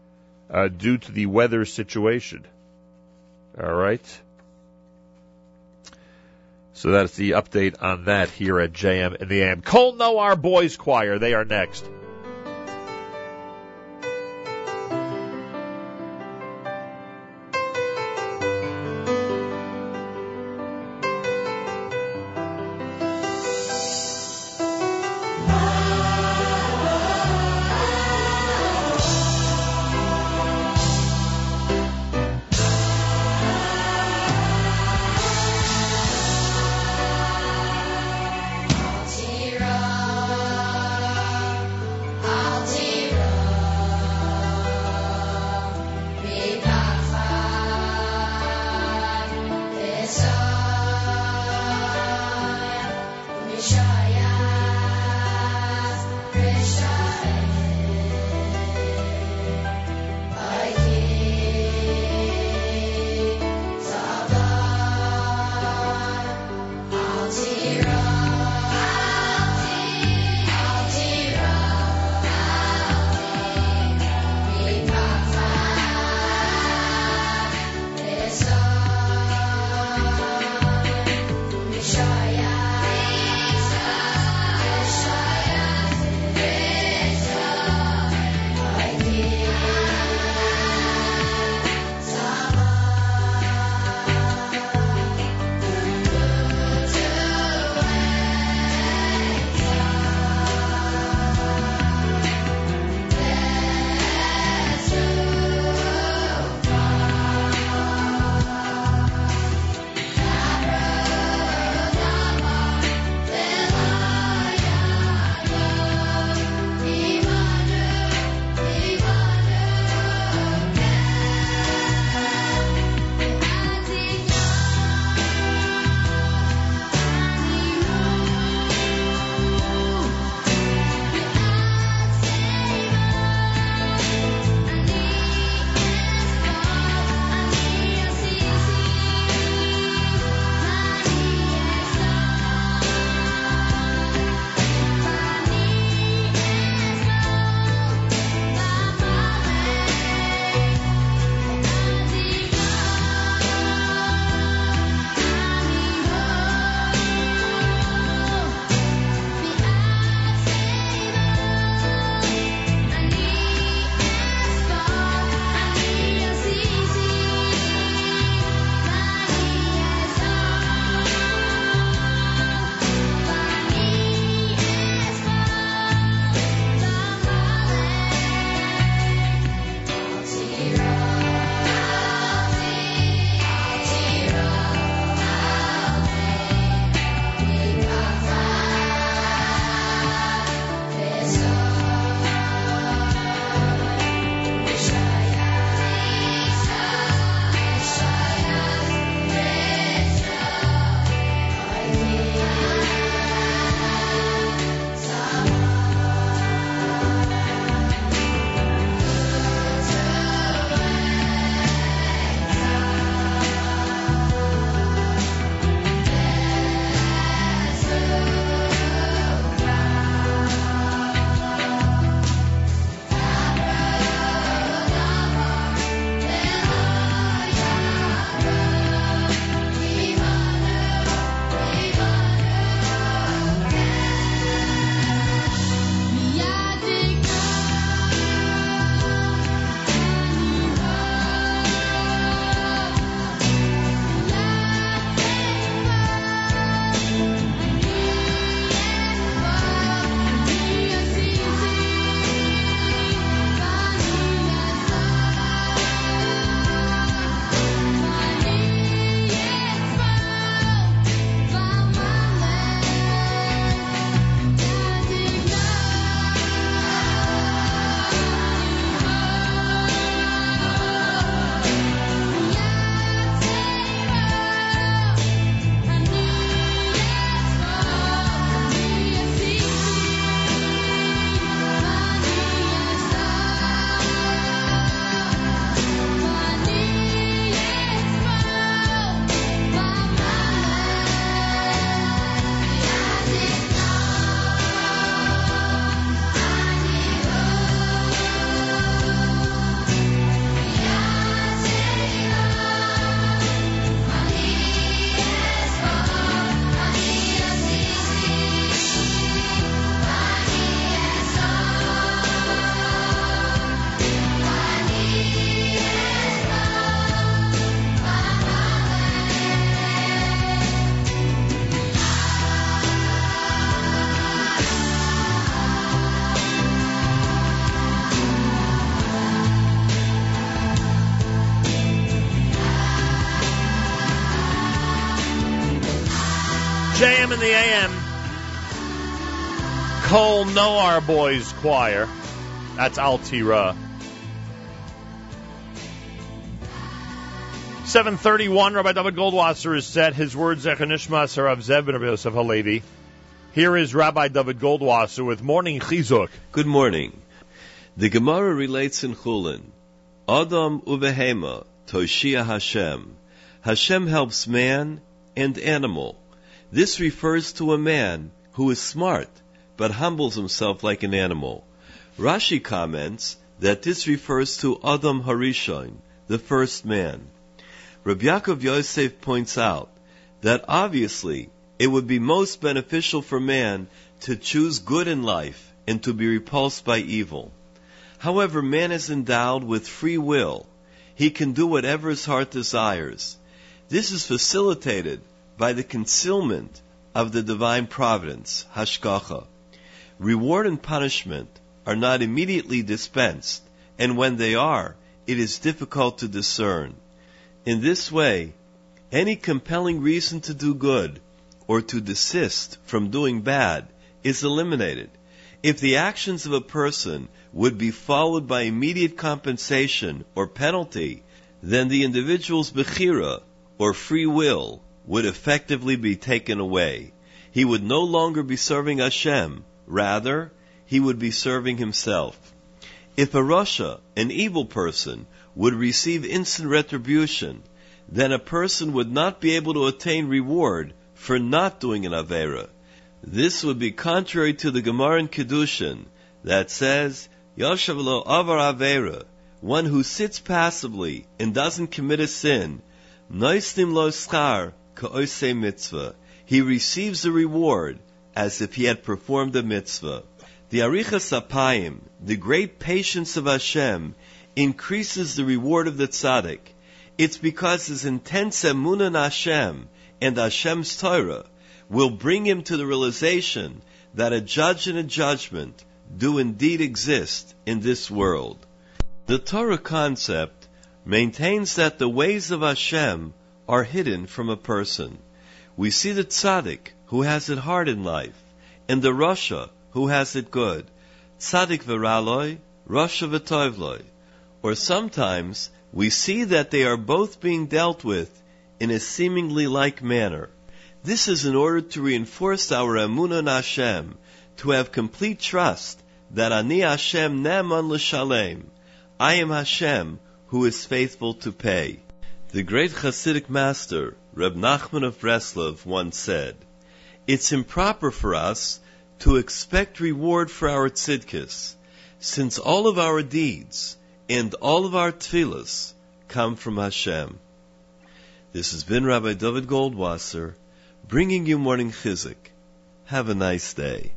uh, due to the weather situation. All right. So that's the update on that here at JM in the AM. Kol Noar Boys Choir, they are next. The AM. Kol Noar Boys Choir. That's Altira. 731, Rabbi David Goldwasser is set. His words, Zechanishmas Harav Zev ben Yosef Halevi. Here is Rabbi David Goldwasser with Morning Chizuk. Good morning. The Gemara relates in Chulin, Adam uvehema toshia Hashem. Hashem helps man and animal. This refers to a man who is smart, but humbles himself like an animal. Rashi comments that this refers to Adam Harishon, the first man. Rabbi Yaakov Yosef points out that obviously it would be most beneficial for man to choose good in life and to be repulsed by evil. However, man is endowed with free will. He can do whatever his heart desires. This is facilitated by the concealment of the divine providence, hashgacha. Reward and punishment are not immediately dispensed, and when they are, it is difficult to discern. In this way, any compelling reason to do good or to desist from doing bad is eliminated. If the actions of a person would be followed by immediate compensation or penalty, then the individual's bechira, or free will, would effectively be taken away. He would no longer be serving Hashem, rather, he would be serving himself. If a Rasha, an evil person, would receive instant retribution, then a person would not be able to attain reward for not doing an Avera. This would be contrary to the Gemara in Kedushin that says, Yoshav lo avar Avera, one who sits passively and doesn't commit a sin, noistim lo schar ka'osei mitzvah. He receives a reward as if he had performed a mitzvah. The Arichas Apayim, the great patience of Hashem, increases the reward of the tzaddik. It's because his intense emunah in Hashem and Hashem's Torah will bring him to the realization that a judge and a judgment do indeed exist in this world. The Torah concept maintains that the ways of Hashem are hidden from a person. We see the tzaddik who has it hard in life, and the rasha who has it good. Tzaddik v'raloi, rasha v'tovloi. Or sometimes we see that they are both being dealt with in a seemingly like manner. This is in order to reinforce our emunah in Hashem, to have complete trust that Ani Hashem neman l'shalem, I am Hashem who is faithful to pay. The great Hasidic master, Reb Nachman of Breslov, once said, It's improper for us to expect reward for our tzidkis, since all of our deeds and all of our tefillas come from Hashem. This has been Rabbi David Goldwasser, bringing you morning chizuk. Have a nice day.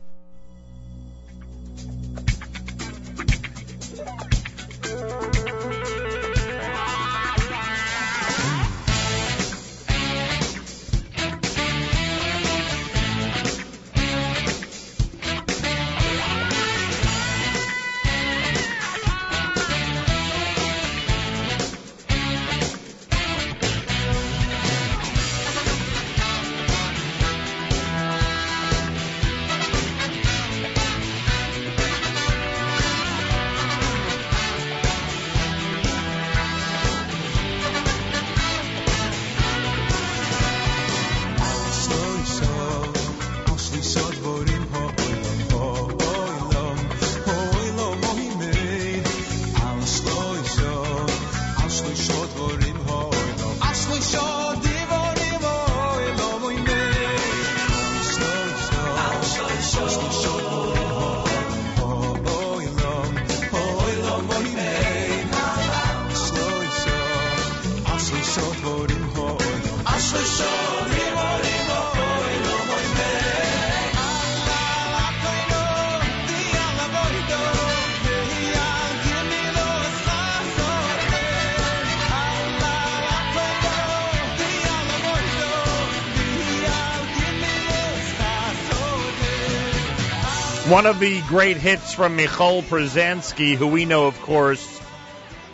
One of the great hits from Michoel Pruzansky, who we know, of course,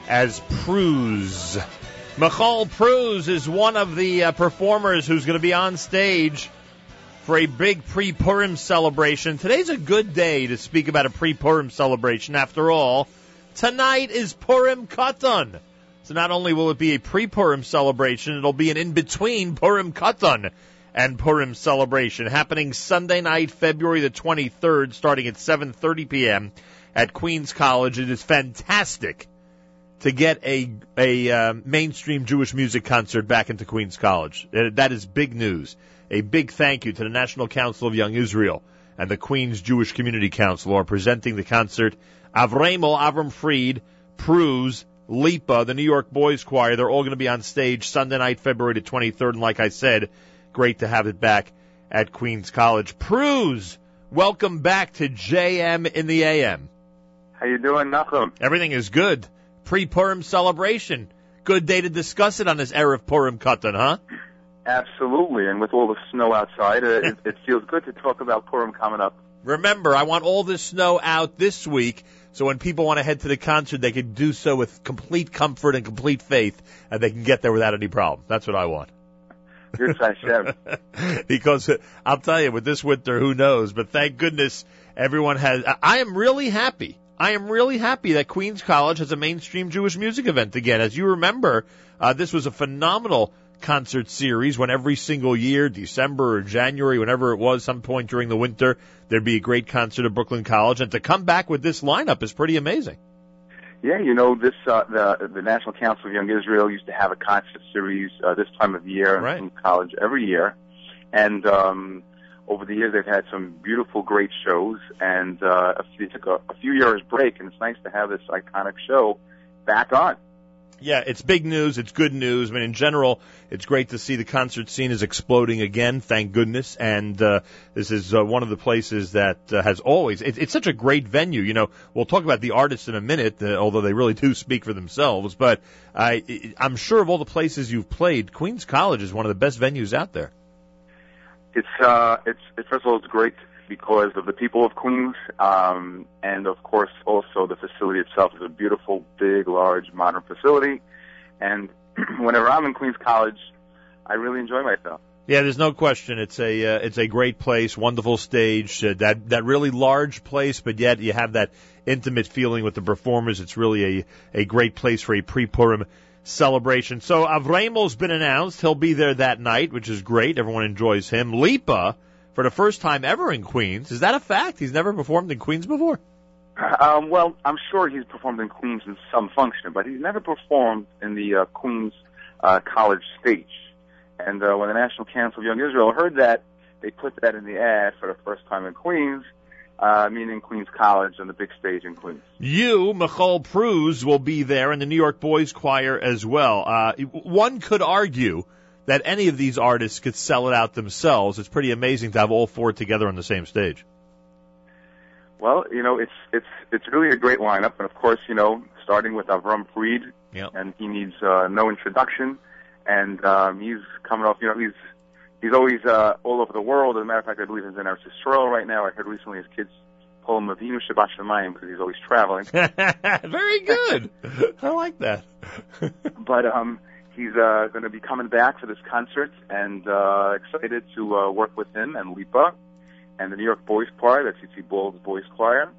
as Pruz. Michal Pruz is one of the uh, performers who's going to be on stage for a big pre-Purim celebration. Today's a good day to speak about a pre-Purim celebration. After all, tonight is Purim Katan. So not only will it be a pre-Purim celebration, it'll be an in-between Purim Katan and Purim celebration happening Sunday night, February the 23rd, starting at 7:30 p.m. at Queens College. It is fantastic to get a a uh, mainstream Jewish music concert back into Queens College. Uh, That is big news. A big thank you to the National Council of Young Israel and the Queens Jewish Community Council are presenting the concert. Avremel, Avraham Fried, Pruz, Lipa, the New York Boys Choir, they're all going to be on stage Sunday night, February the 23rd. And like I said, great to have it back at Queens College. Pruz, welcome back to JM in the AM. How you doing, Nachum? Everything is good. Pre-Purim celebration. Good day to discuss it on this Erev Purim Katan, huh? Absolutely, and with all the snow outside, uh, it, it feels good to talk about Purim coming up. Remember, I want all this snow out this week, so when people want to head to the concert, they can do so with complete comfort and complete faith, and they can get there without any problem. That's what I want. Good Hashem. because uh, I'll tell you, with this winter, who knows? But thank goodness everyone has. I am really happy. I am really happy that Queens College has a mainstream Jewish music event again. As you remember, uh, this was a phenomenal concert series when every single year, December or January, whenever it was, some point during the winter, there'd be a great concert at Brooklyn College. And to come back with this lineup is pretty amazing. Yeah, you know, this uh, the the National Council of Young Israel used to have a concert series uh, this time of year Right. in college every year, and um, over the years they've had some beautiful, great shows, and uh, they took a, a few years break, and it's nice to have this iconic show back on. Yeah, it's big news. It's good news. I mean, in general, it's great to see the concert scene is exploding again. Thank goodness. And uh, this is uh, one of the places that uh, has always. It, it's such a great venue. You know, we'll talk about the artists in a minute, uh, although they really do speak for themselves. But I, I'm sure of all the places you've played, Queens College is one of the best venues out there. It's uh, it's it, first of all, it's great because of the people of Queens, um, and of course, also the facility itself is a beautiful, big, large, modern facility. And whenever I'm in Queens College, I really enjoy myself. Yeah, there's no question. It's a uh, it's a great place, wonderful stage, uh, that that really large place, but yet you have that intimate feeling with the performers. It's really a a great place for a pre-Purim celebration. So Avremel's been announced; he'll be there that night, which is great. Everyone enjoys him. Lipa, for the first time ever in Queens, is that a fact? He's never performed in Queens before. Um, well, I'm sure he's performed in Queens in some function, but he's never performed in the uh, Queens uh, College stage. And uh, when the National Council of Young Israel heard that, they put that in the ad for the first time in Queens, uh, meaning Queens College on the big stage in Queens. You, Michoel Pruz, will be there, and the New York Boys Choir as well. Uh, one could argue that any of these artists could sell it out themselves. It's pretty amazing to have all four together on the same stage. Well, you know, it's it's it's really a great lineup, and of course, you know, starting with Avraham Fried, Yep. and he needs uh, no introduction, and um, he's coming off, you know, he's he's always uh, all over the world. As a matter of fact, I believe he's in Eretz Yisrael right now. I heard recently his kids call him Avinu Shabbat Shemayim because he's always traveling. Very good. I like that. but um, he's uh, going to be coming back for this concert, and uh, excited to uh, work with him and Lipa and the New York Boys Choir, that's UC Ball's Boys Choir.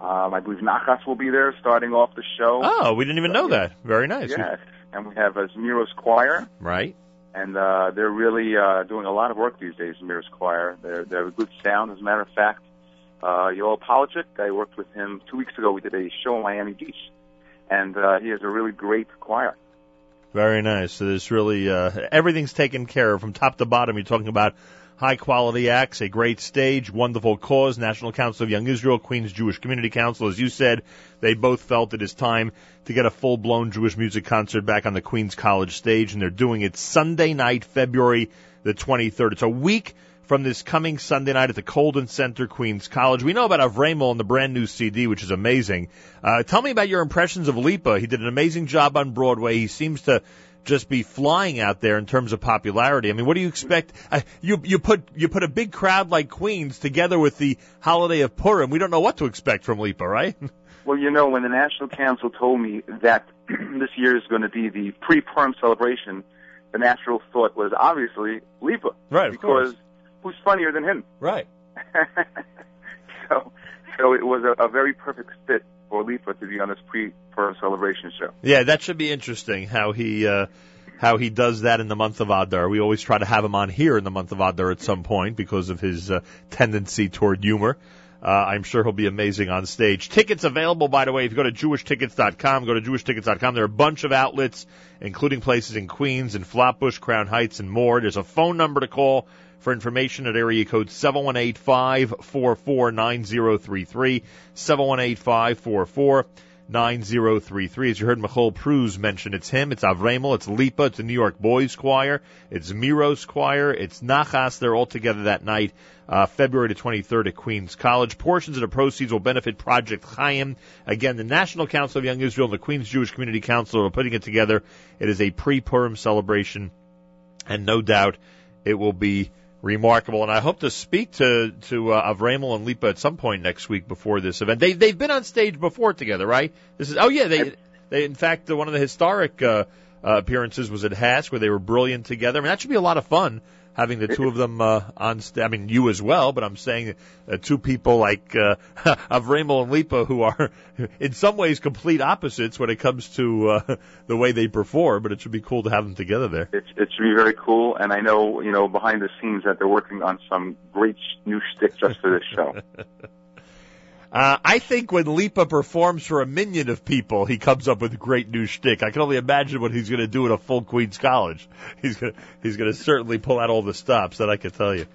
Um, I believe Nachas will be there starting off the show. Oh, we didn't even know that. Very nice. Yes, and we have uh, Zmiros Choir, Right. and uh, they're really uh, doing a lot of work these days. Zmiros Choir, they're they're a good sound. As a matter of fact, uh, Yoel Polachek, I worked with him two weeks ago. We did a show in Miami Beach, and uh, he has a really great choir. Very nice. So there's really uh, everything's taken care of from top to bottom. You're talking about high quality acts, a great stage, wonderful cause. National Council of Young Israel, Queens Jewish Community Council, as you said, they both felt it is time to get a full blown Jewish music concert back on the Queens College stage, and they're doing it Sunday night, February the 23rd. It's a week from this coming Sunday night at the Colden Center, Queens College. We know about Avremel and the brand new CD, which is amazing. Uh, tell me about your impressions of Lipa. He did an amazing job on Broadway. He seems to just be flying out there in terms of popularity. I mean, what do you expect? Uh, you you put you put a big crowd like Queens together with the holiday of Purim. We don't know what to expect from Lipa, right? Well, you know, when the National Council told me that this year is going to be the pre-Purim celebration, the natural thought was obviously Lipa. Right, of because who's funnier than him? Right. so, so it was a, a very perfect fit for Lipa to be on this pre-Purim celebration show. Yeah, that should be interesting how he uh, how he does that in the month of Adar. We always try to have him on here in the month of Adar at some point because of his uh, tendency toward humor. Uh, I'm sure he'll be amazing on stage. Tickets available, by the way, if you go to jewishtickets.com, go to jewishtickets.com. There are a bunch of outlets, including places in Queens and Flatbush, Crown Heights, and more. There's a phone number to call for information at area code 718-544-9033, 718-544 9033. As you heard Michoel Pruz mention, it's him, it's Avremel, it's Lipa, it's the New York Boys Choir, it's Miros Choir, it's Nachas. They're all together that night, uh, February the 23rd at Queens College. Portions of the proceeds will benefit Project Chaim. Again, the National Council of Young Israel and the Queens Jewish Community Council are putting it together. It is a pre-Purim celebration, and no doubt it will be remarkable. And I hope to speak to to uh, Avremel and Lipa at some point next week before this event. They they've been on stage before together, right? This is oh yeah they they in fact one of the historic uh, uh, appearances was at HASC where they were brilliant together. I mean that should be a lot of fun having the two of them uh, on st- I mean you as well, but I'm saying uh, two people like uh, Avremel and Lipa who are in some ways complete opposites when it comes to uh, the way they perform. But it should be cool to have them together there. It, it should be very cool, and I know, you know, behind the scenes that they're working on some great new shtick just for this show. Uh, I think when Lipa performs for a million of people, he comes up with great new shtick. I can only imagine what he's going to do at a full Queens College. He's going to, he's to certainly pull out all the stops that I can tell you.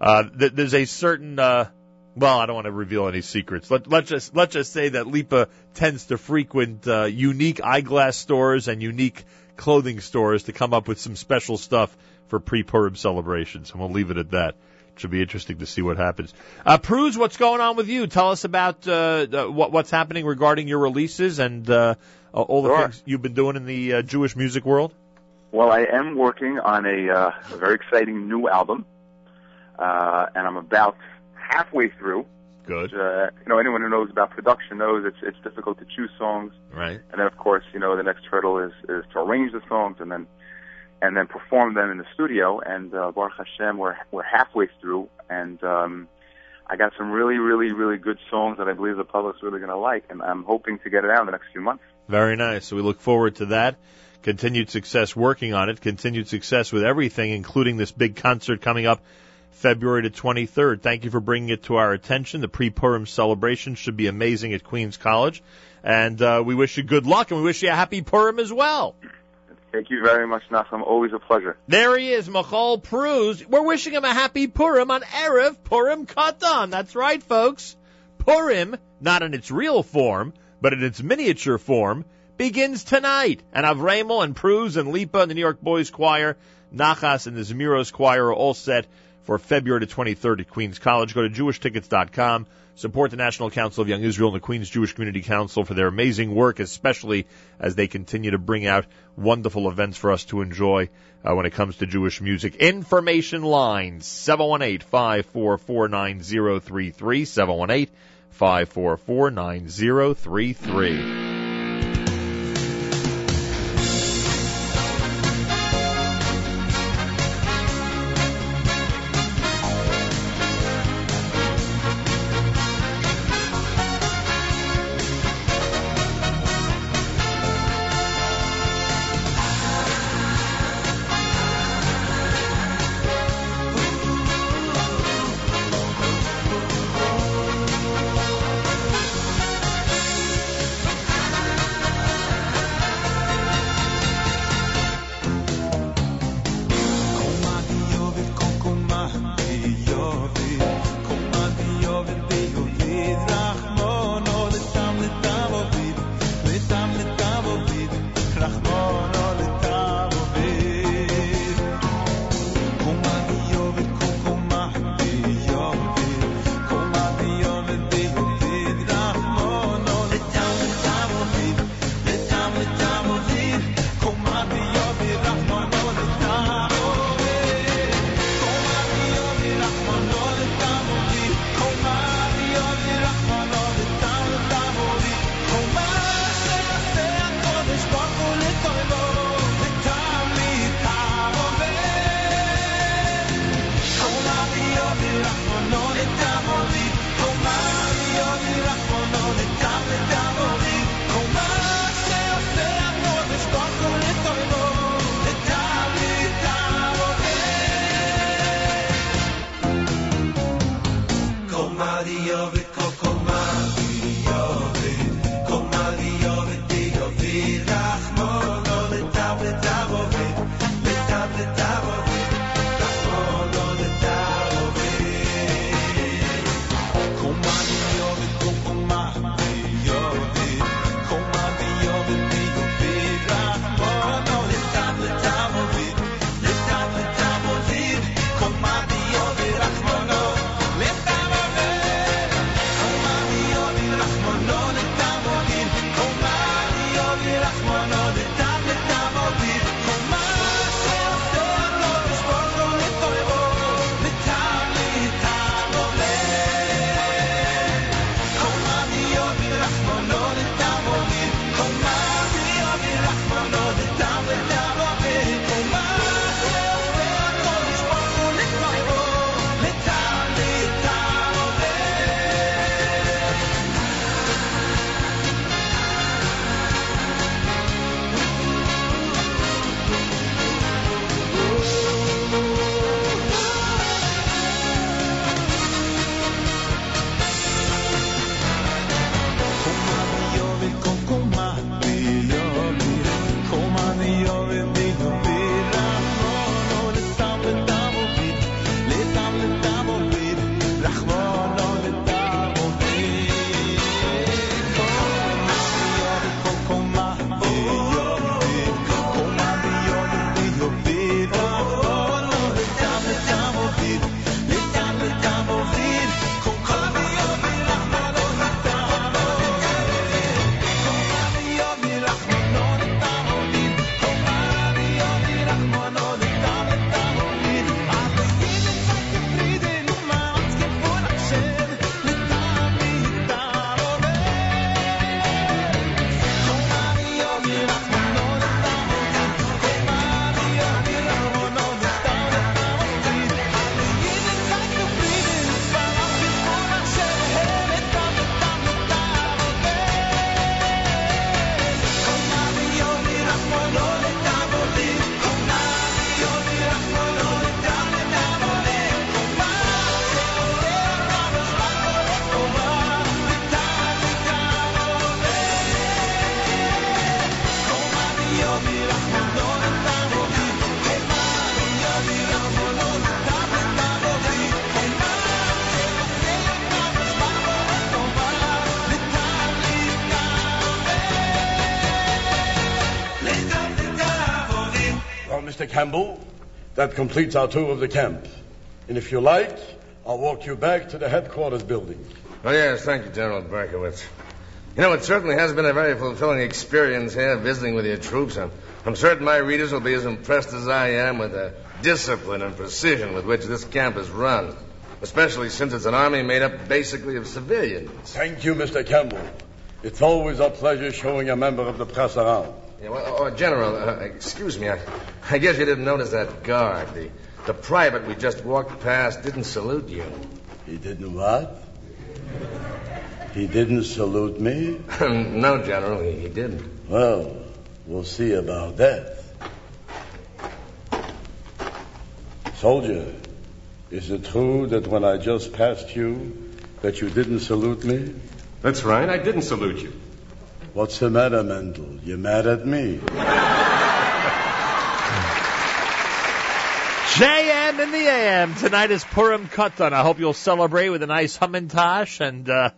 Uh, th- there's a certain, uh, well, I don't want to reveal any secrets. Let, let's just, let's just say that Lipa tends to frequent, uh, unique eyeglass stores and unique clothing stores to come up with some special stuff for pre-Purim celebrations. And we'll leave it at that. Should be interesting to see what happens. Uh, Pruz, what's going on with you? Tell us about uh, uh, what, what's happening regarding your releases and uh, all the Sure. things you've been doing in the uh, Jewish music world. Well, I am working on a, uh, a very exciting new album, uh, and I'm about halfway through. Good. Uh, you know, anyone who knows about production knows it's it's difficult to choose songs, Right. and then of course, you know, the next hurdle is is to arrange the songs and then and then perform them in the studio. And uh, Baruch Hashem, we're we're halfway through, and um, I got some really, really, really good songs that I believe the public's really going to like, and I'm hoping to get it out in the next few months. Very nice. So we look forward to that. Continued success working on it. Continued success with everything, including this big concert coming up February the 23rd. Thank you for bringing it to our attention. The pre-Purim celebration should be amazing at Queens College. And uh, we wish you good luck, and we wish you a happy Purim as well. Thank you very much, Nachum. Always a pleasure. There he is, Michoel Pruz. We're wishing him a happy Purim on Erev Purim Katan. That's right, folks. Purim, not in its real form, but in its miniature form, begins tonight. And Avremel and Pruz and Lipa and the New York Boys Choir, Nachas and the Zemiros Choir are all set for February the 23rd at Queens College. Go to jewishtickets.com. Support the National Council of Young Israel and the Queens Jewish Community Council for their amazing work, especially as they continue to bring out wonderful events for us to enjoy uh, when it comes to Jewish music. Information line 718 544 9033 718 544 9033. Campbell, that completes our tour of the camp. And if you like, I'll walk you back to the headquarters building. Oh, yes, thank you, General Berkowitz. You know, it certainly has been a very fulfilling experience here visiting with your troops. I'm, I'm certain my readers will be as impressed as I am with the discipline and precision with which this camp is run, especially since it's an army made up basically of civilians. Thank you, Mr. Campbell. It's always a pleasure showing a member of the press around. Yeah, well, oh, General, uh, excuse me. I, I guess you didn't notice that guard. The, the private we just walked past didn't salute you. He didn't what? He didn't salute me? no, General, he, he didn't. Well, we'll see about that. Soldier, is it true that when I just passed you, that you didn't salute me? That's right, I didn't salute you. What's the matter, Mendel? You mad at me? JM in the AM. Tonight is Purim Katan. I hope you'll celebrate with a nice Hamantash and, uh,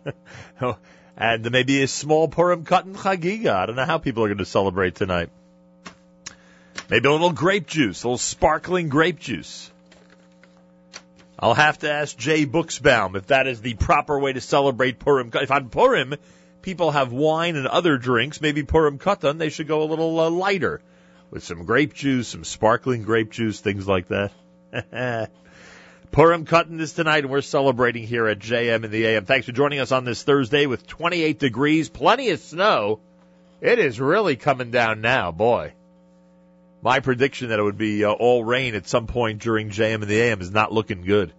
and maybe a small Purim Katan Chagiga. I don't know how people are going to celebrate tonight. Maybe a little grape juice, a little sparkling grape juice. I'll have to ask Jay Booksbaum if that is the proper way to celebrate Purim. If on Purim, people have wine and other drinks, maybe Purim Katan, they should go a little uh, lighter with some grape juice, some sparkling grape juice, things like that. Purim Katan is tonight, and we're celebrating here at JM in the AM. Thanks for joining us on this Thursday with 28 degrees, plenty of snow. It is really coming down now, boy. My prediction that it would be uh, all rain at some point during JM in the AM is not looking good.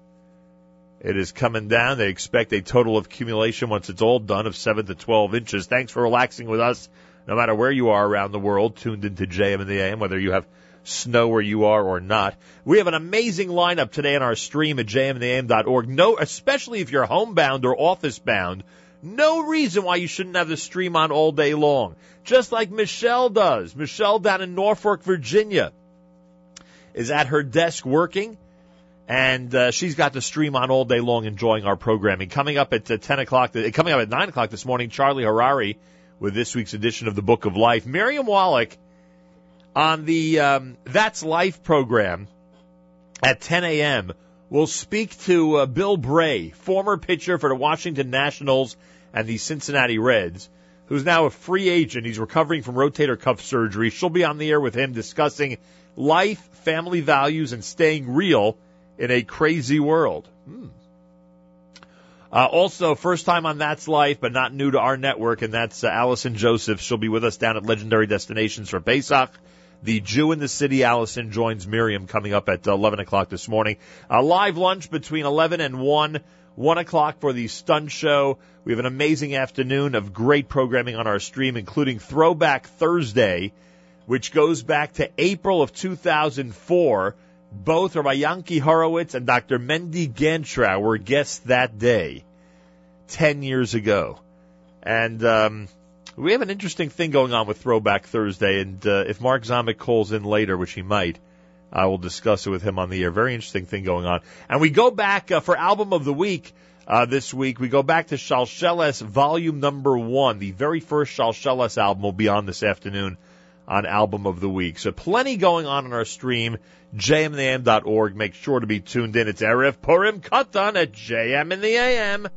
It is coming down. They expect a total of accumulation once it's all done of 7 to 12 inches. Thanks for relaxing with us no matter where you are around the world, tuned into JM in the AM, whether you have snow where you are or not. We have an amazing lineup today on our stream at jmintheam.org. No, especially if you're homebound or office bound, no reason why you shouldn't have the stream on all day long. Just like Michelle does. Michelle down in Norfolk, Virginia is at her desk working and uh, she's got the stream on all day long enjoying our programming. Coming up at uh, 10 o'clock, uh, coming up at 9 o'clock this morning, Charlie Harary with this week's edition of the Book of Life. Miriam Wallach on the um, That's Life program at 10 a.m. will speak to uh, Bill Bray, former pitcher for the Washington Nationals and the Cincinnati Reds, who's now a free agent. He's recovering from rotator cuff surgery. She'll be on the air with him discussing life, family values, and staying real in a crazy world. Hmm. Uh, also, first time on That's Life, but not new to our network, and that's uh, Allison Joseph. She'll be with us down at Legendary Destinations for Pesach. The Jew in the City, Allison, joins Miriam coming up at 11 o'clock this morning. A live lunch between 11 and 1. 1 o'clock for the Stun Show. We have an amazing afternoon of great programming on our stream, including Throwback Thursday, which goes back to April of 2004. Both Rabbi Yanki Horowitz and Dr. Mendy Ganchrow were guests that day, 10 years ago. And um, we have an interesting thing going on with Throwback Thursday, and uh, if Mark Zomick calls in later, which he might, I will discuss it with him on the air. Very interesting thing going on. And we go back uh, for Album of the Week uh, this week. We go back to Shalsheles Volume Number One. The very first Shalsheles album will be on this afternoon on Album of the Week. So plenty going on on our stream, jmintheam.org. Make sure to be tuned in. It's Erev Purim Katan at JM in the AM.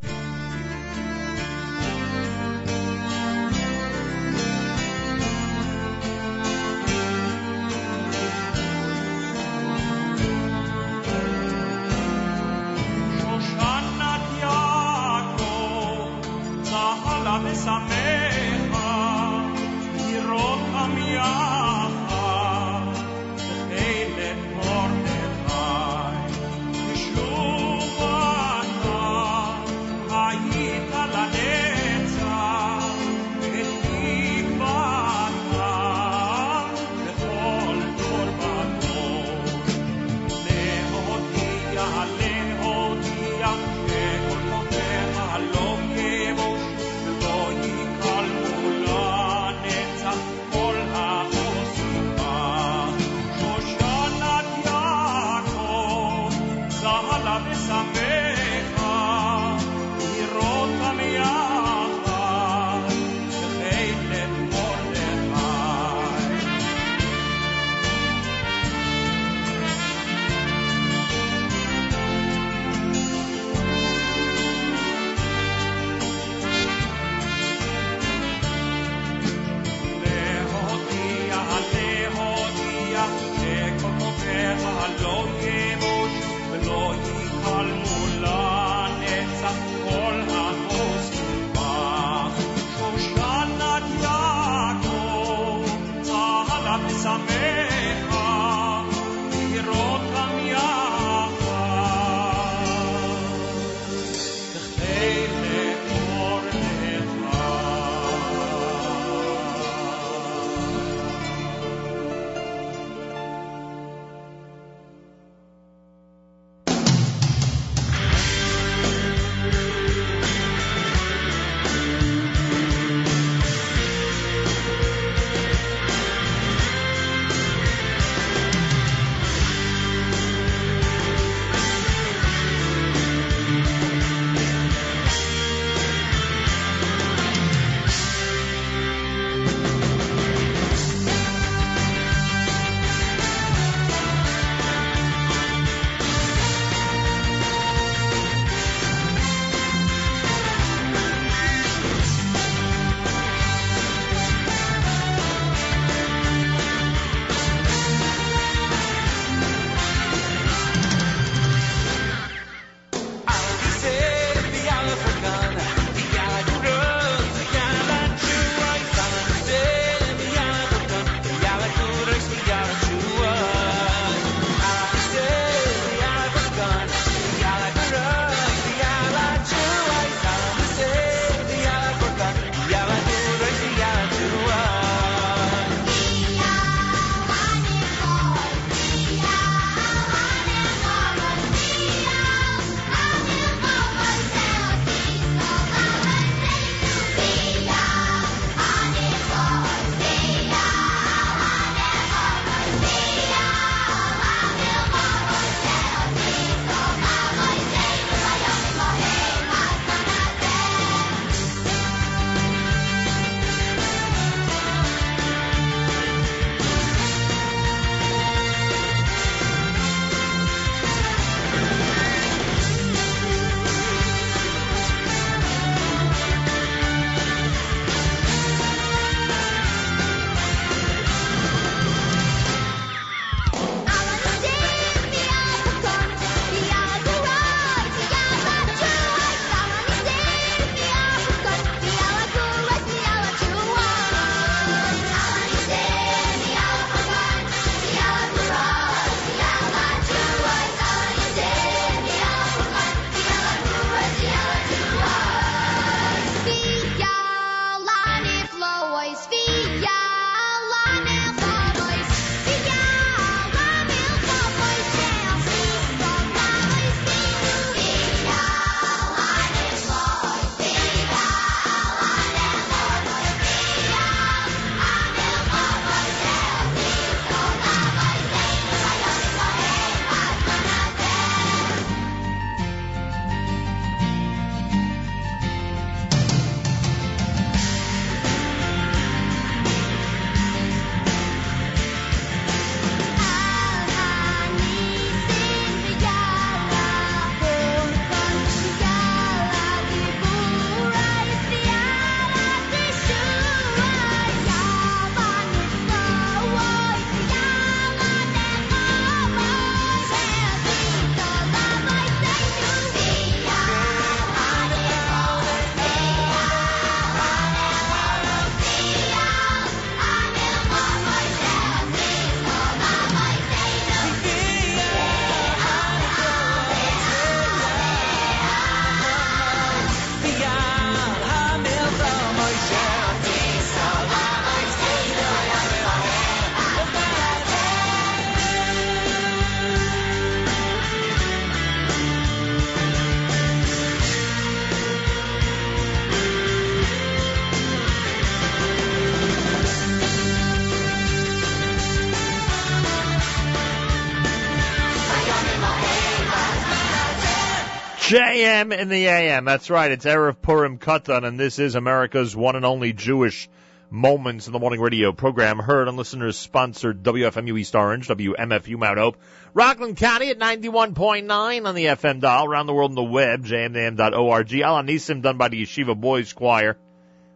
JM in the AM. That's right. It's Erev Purim Katan, and this is America's one and only Jewish Moments in the Morning Radio program, heard on listeners sponsored WFMU East Orange, WMFU Mount Hope, Rockland County at 91.9 on the FM dial, around the world on the web, jmam.org. Al Nisim done by the Yeshiva Boys Choir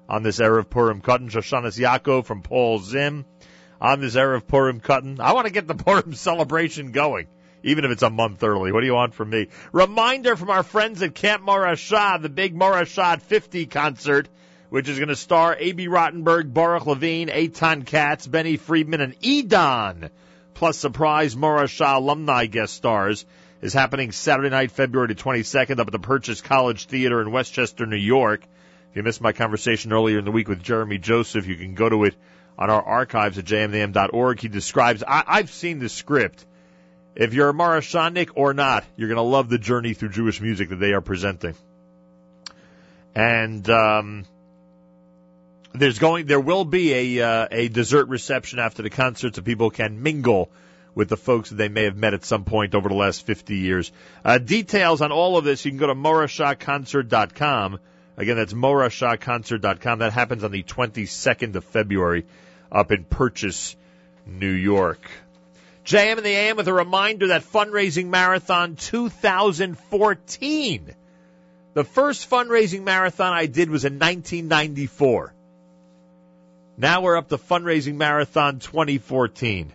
on this Erev Purim Katan. Shoshanas Yaakov from Paul Zim on this Erev Purim Katan. I want to get the Purim celebration going even if it's a month early. What do you want from me? Reminder from our friends at Camp Morasha, the big Morasha 50 concert, which is going to star Abie Rotenberg, Baruch Levine, Eitan Katz, Benny Friedman, and Edon, plus surprise Morasha alumni guest stars, is happening Saturday night, February 22nd up at the Purchase College Theater in Westchester, New York. If you missed my conversation earlier in the week with Jeremy Joseph, you can go to it on our archives at jmnam.org. He describes, I, I've seen the script if you're a Morashanik or not, you're going to love the journey through Jewish music that they are presenting. And um, there's going, there will be a uh, a dessert reception after the concert, so people can mingle with the folks that they may have met at some point over the last 50 years. Uh, details on all of this, you can go to morashahconcert.com. Again, that's morashahconcert.com. That happens on the 22nd of February up in Purchase, New York. JM in the AM with a reminder that fundraising marathon 2014. The first fundraising marathon I did was in 1994. Now we're up to fundraising marathon 2014.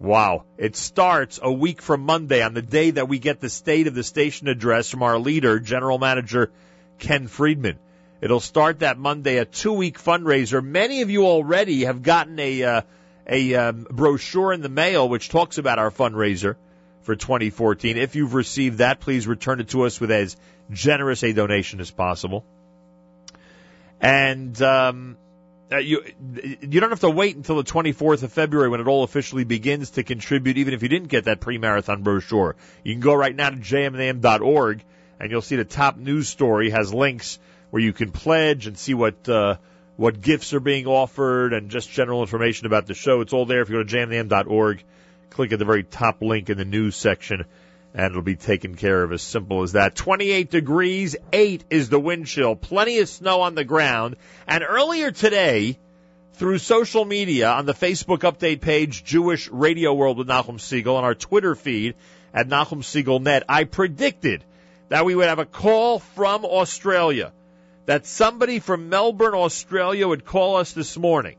Wow. It starts a week from Monday on the day that we get the state of the station address from our leader, General Manager Ken Friedman. It'll start that Monday, a two week fundraiser. Many of you already have gotten a, uh, a um, brochure in the mail which talks about our fundraiser for 2014. If you've received that, please return it to us with as generous a donation as possible. And um, uh, you you don't have to wait until the 24th of February when it all officially begins to contribute, even if you didn't get that pre-marathon brochure. You can go right now to jmnam.org and you'll see the top news story has links where you can pledge and see what. Uh, what gifts are being offered, and just general information about the show. It's all there. If you go to jmnam.org, click at the very top link in the news section, and it'll be taken care of as simple as that. 28 degrees, 8 is the wind chill, plenty of snow on the ground, and earlier today, through social media on the Facebook update page, Jewish Radio World with Nachum Segal, on our Twitter feed at Nachum Segal Net, I predicted that we would have a call from Australia that somebody from Melbourne, Australia would call us this morning.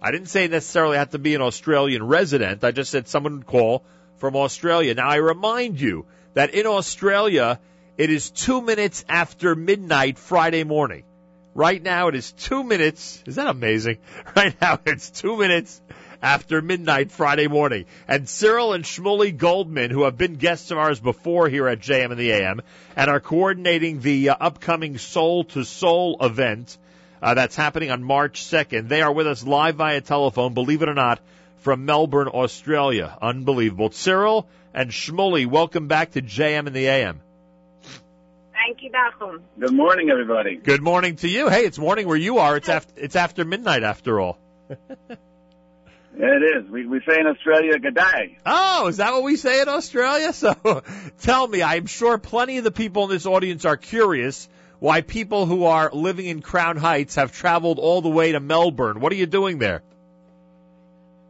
I didn't say necessarily have to be an Australian resident. I just said someone would call from Australia. Now I remind you that in Australia, it is two minutes after midnight Friday morning. Right now it is two minutes. Is that amazing? Right now it's two minutes after midnight Friday morning. And Tziril and Shmuli Goldman, who have been guests of ours before here at JM and the AM, and are coordinating the uh, upcoming Soul to Soul event uh, that's happening on March 2nd. They are with us live via telephone, believe it or not, from Melbourne, Australia. Unbelievable. Tziril and Shmuli, welcome back to JM and the AM. Thank you, Nachum. Good morning, everybody. Good morning to you. Hey, it's morning where you are. It's after, it's after midnight after all. It is. We, we say in Australia, good day. Oh, is that what we say in Australia? So tell me, I'm sure plenty of the people in this audience are curious why people who are living in Crown Heights have traveled all the way to Melbourne. What are you doing there?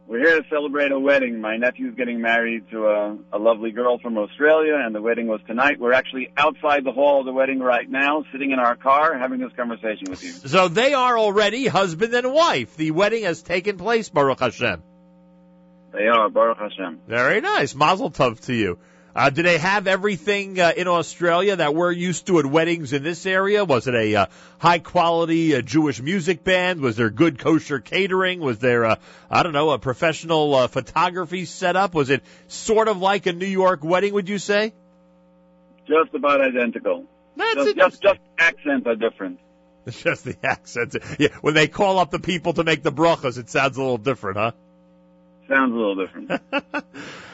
We're here to celebrate a wedding. My nephew's getting married to a, a lovely girl from Australia, and the wedding was tonight. We're actually outside the hall of the wedding right now, sitting in our car, having this conversation with you. So they are already husband and wife. The wedding has taken place, Baruch Hashem. They are, Baruch Hashem. Very nice. Mazel tov to you. Uh, do they have everything uh, in Australia that we're used to at weddings in this area? Was it a uh, high quality uh, Jewish music band? Was there good kosher catering? Was there, uh, I don't know, a professional uh, photography setup? Was it sort of like a New York wedding? Would you say? Just about identical. That's just, just, just accents are different. It's just the accents. Yeah, when they call up the people to make the brachas, it sounds a little different, huh? Sounds a little different.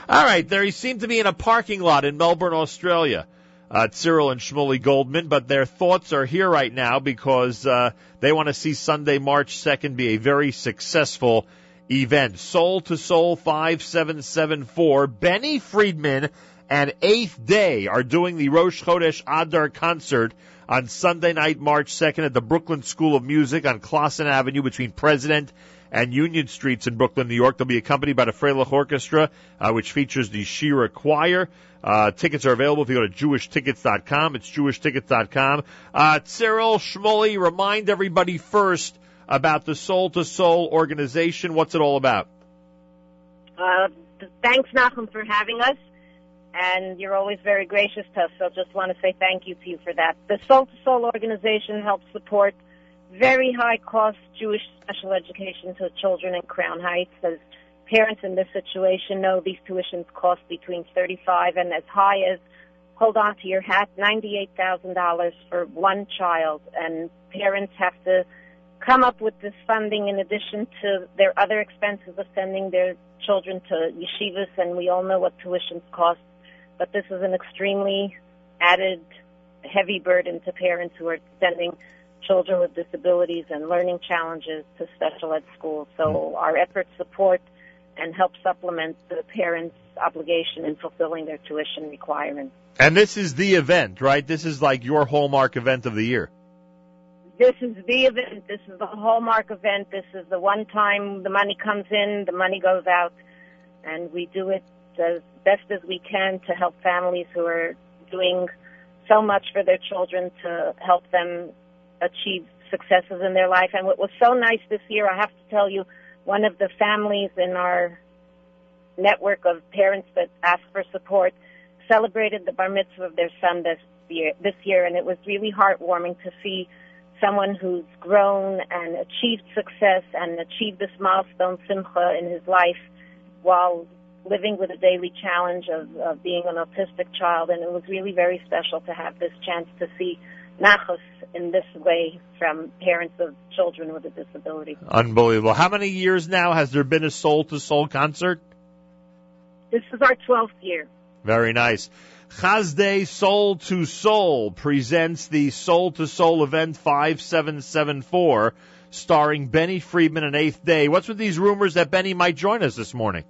All right, there he seemed to be in a parking lot in Melbourne, Australia. Uh, Tziril and Shmuli Goldman, but their thoughts are here right now because uh, they want to see Sunday, March 2nd be a very successful event. Soul to Soul 5774. Benny Friedman and Eighth Day are doing the Rosh Chodesh Adar concert on Sunday night, March 2nd at the Brooklyn School of Music on Classon Avenue between President and Union Streets in Brooklyn, New York. They'll be accompanied by the Freilich Orchestra, uh, which features the Shira Choir. Uh, tickets are available if you go to jewishtickets.com. It's jewishtickets.com. Uh, Tziril Shmuli, remind everybody first about the Soul to Soul organization. What's it all about? Uh, thanks, Nachum, for having us. And you're always very gracious to us, so just want to say thank you to you for that. The Soul to Soul organization helps support very high cost Jewish special education to children in Crown Heights. As parents in this situation know, these tuitions cost between 35 and as high as, hold on to your hat, $98,000 for one child. And parents have to come up with this funding in addition to their other expenses of sending their children to yeshivas, and we all know what tuitions cost. But this is an extremely added heavy burden to parents who are sending children with disabilities and learning challenges to special ed schools. So our efforts support and help supplement the parents' obligation in fulfilling their tuition requirements. And this is the event, right? This is like your hallmark event of the year. This is the event. This is the hallmark event. This is the one time the money comes in, the money goes out, and we do it as best as we can to help families who are doing so much for their children to help them achieve successes in their life. And what was so nice this year, I have to tell you, one of the families in our network of parents that asked for support celebrated the bar mitzvah of their son this year, this year, and it was really heartwarming to see someone who's grown and achieved success and achieved this milestone simcha in his life while living with a daily challenge of, of being an autistic child. And it was really very special to have this chance to see nachas in this way from parents of children with a disability. Unbelievable. How many years now has there been a soul to soul concert? This is our 12th year. Very nice. Chazde Soul to Soul presents the Soul to Soul event 5774 starring Benny Friedman and Eighth Day. What's with these rumors that Benny might join us this morning?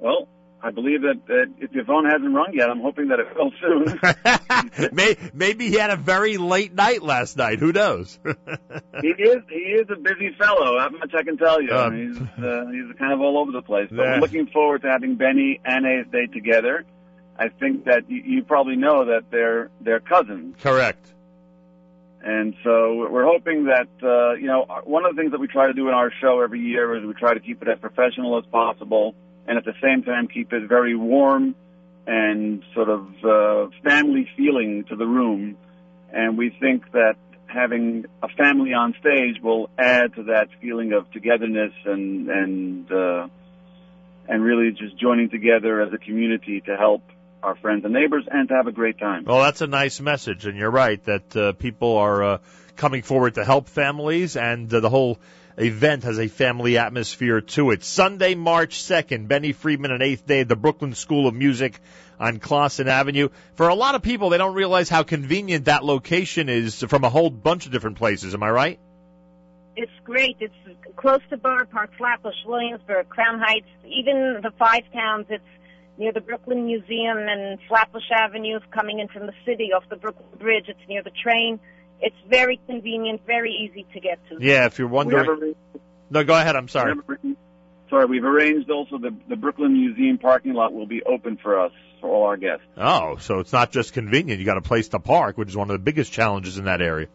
Well, I believe that, that if your phone hasn't rung yet, I'm hoping that it will soon. Maybe he had a very late night last night. Who knows? he is he is a busy fellow. That much I can tell you. Um, he's uh, he's kind of all over the place. But Yeah. we're looking forward to having Benny and Eighth Day together. I think that you, you probably know that they're they're cousins. Correct. And so we're hoping that, uh, you know, one of the things that we try to do in our show every year is we try to keep it as professional as possible and at the same time keep it very warm and sort of uh, family feeling to the room. And we think that having a family on stage will add to that feeling of togetherness and, and, uh, and really just joining together as a community to help our friends and neighbors and to have a great time. Well, that's a nice message, and you're right that uh, people are uh, coming forward to help families, and uh, the whole event has a family atmosphere to it. Sunday, March 2nd, Benny Friedman and Eighth Day at the Brooklyn School of Music on Classon Avenue. For a lot of people, they don't realize how convenient that location is from a whole bunch of different places. Am I right? It's great. It's close to Borough Park, Flatbush, Williamsburg, Crown Heights, even the five towns. It's near the Brooklyn Museum and Flatbush Avenue coming in from the city off the Brooklyn Bridge. It's near the train. It's very convenient, very easy to get to. Yeah, if you're We have wondering. No, go ahead. I'm sorry. Sorry, we've arranged also the, the Brooklyn Museum parking lot will be open for us, for all our guests. Oh, so it's not just convenient. You got a place to park, which is one of the biggest challenges in that area.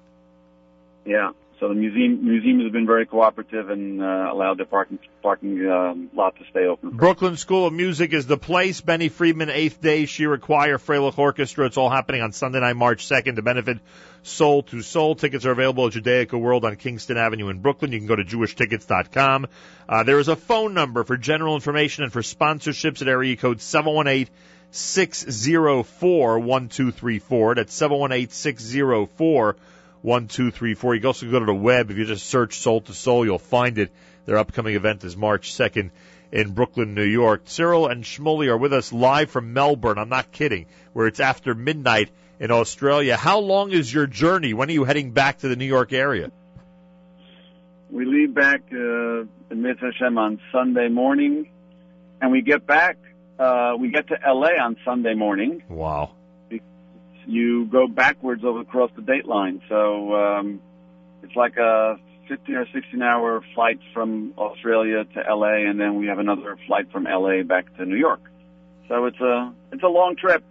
Yeah. So the museum museum has been very cooperative and uh, allowed the parking parking um, lot to stay open. Brooklyn School of Music is the place. Benny Friedman, eighth day, Shira Choir, Freilich Orchestra. It's all happening on Sunday night, March 2nd to benefit Soul to Soul. Tickets are available at Judaica World on Kingston Avenue in Brooklyn. You can go to jewishtickets.com. Uh, there is a phone number for general information and for sponsorships at area code 718 604 1234. That's 718 604 1234. You can also go to the web. If you just search Soul to Soul, you'll find it. Their upcoming event is March 2nd in Brooklyn, New York. Tziril and Shmuli are with us live from Melbourne. I'm not kidding, where it's after midnight in Australia. How long is your journey? When are you heading back to the New York area? We leave back uh, in Mitzvah Hashem on Sunday morning, and we get back uh, we get to LA on Sunday morning. Wow. You go backwards over across the date line, so um, it's like a 15 or 16 hour flight from Australia to LA, and then we have another flight from LA back to New York. So it's a it's a long trip,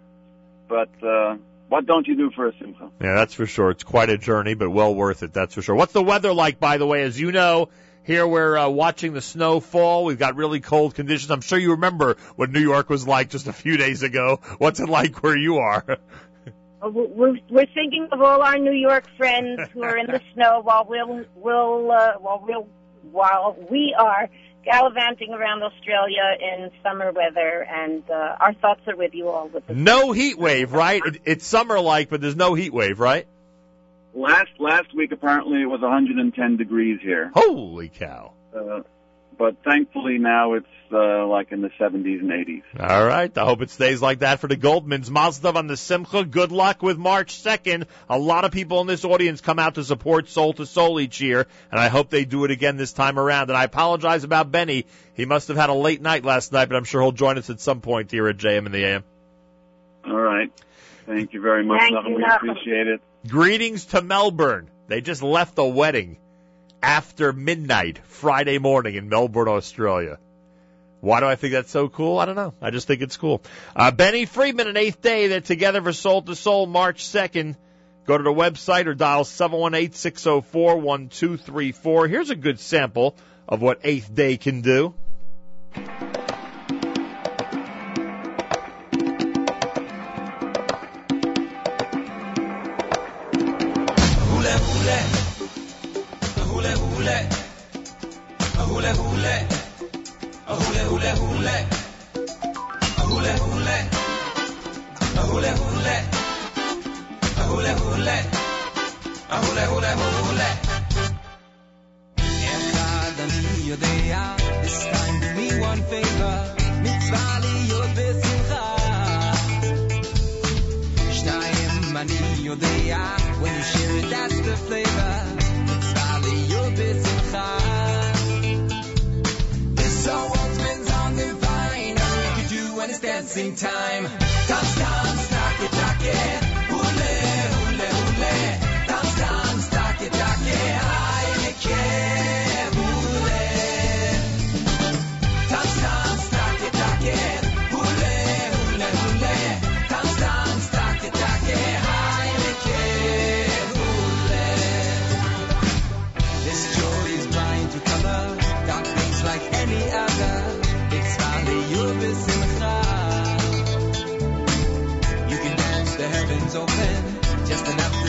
but uh, what don't you do for a simcha? Yeah, that's for sure. It's quite a journey, but well worth it. That's for sure. What's the weather like, by the way? As you know, here we're uh, watching the snow fall. We've got really cold conditions. I'm sure you remember what New York was like just a few days ago. What's it like where you are? Uh, We're, we're thinking of all our New York friends who are in the snow while we'll, we'll, uh, while we'll, while we are gallivanting around Australia in summer weather, and uh, our thoughts are with you all. With the No heat wave, right? It, it's summer like, but there's no heat wave, right? Last last week apparently it was 110 degrees here, Holy cow. uh, but thankfully now it's uh, like in the 70s and 80s. All right. I hope it stays like that for the Goldmans. Mazdov on the Simcha. Good luck with March 2nd. A lot of people in this audience come out to support Soul to Soul each year, and I hope they do it again this time around. And I apologize about Benny. He must have had a late night last night, but I'm sure he'll join us at some point here at JM in the AM. All right. Thank you very much, Thank Nachum. you, We appreciate it. Greetings to Melbourne. They just left a wedding after midnight Friday morning in Melbourne, Australia. Why do I think that's so cool? I don't know. I just think it's cool. Uh, Benny Friedman and Eighth Day, they're together for Soul to Soul March 2nd. Go to the website or dial 718-604-1234. Here's a good sample of what Eighth Day can do. hule, hule hule, hule hule, hule hule, hule it's time to me one favor, mitzvali yod besimcha. Shnayim ani yodea, when you share it that's the flavor. Dancing time. Dance, dance, knock it, knock it,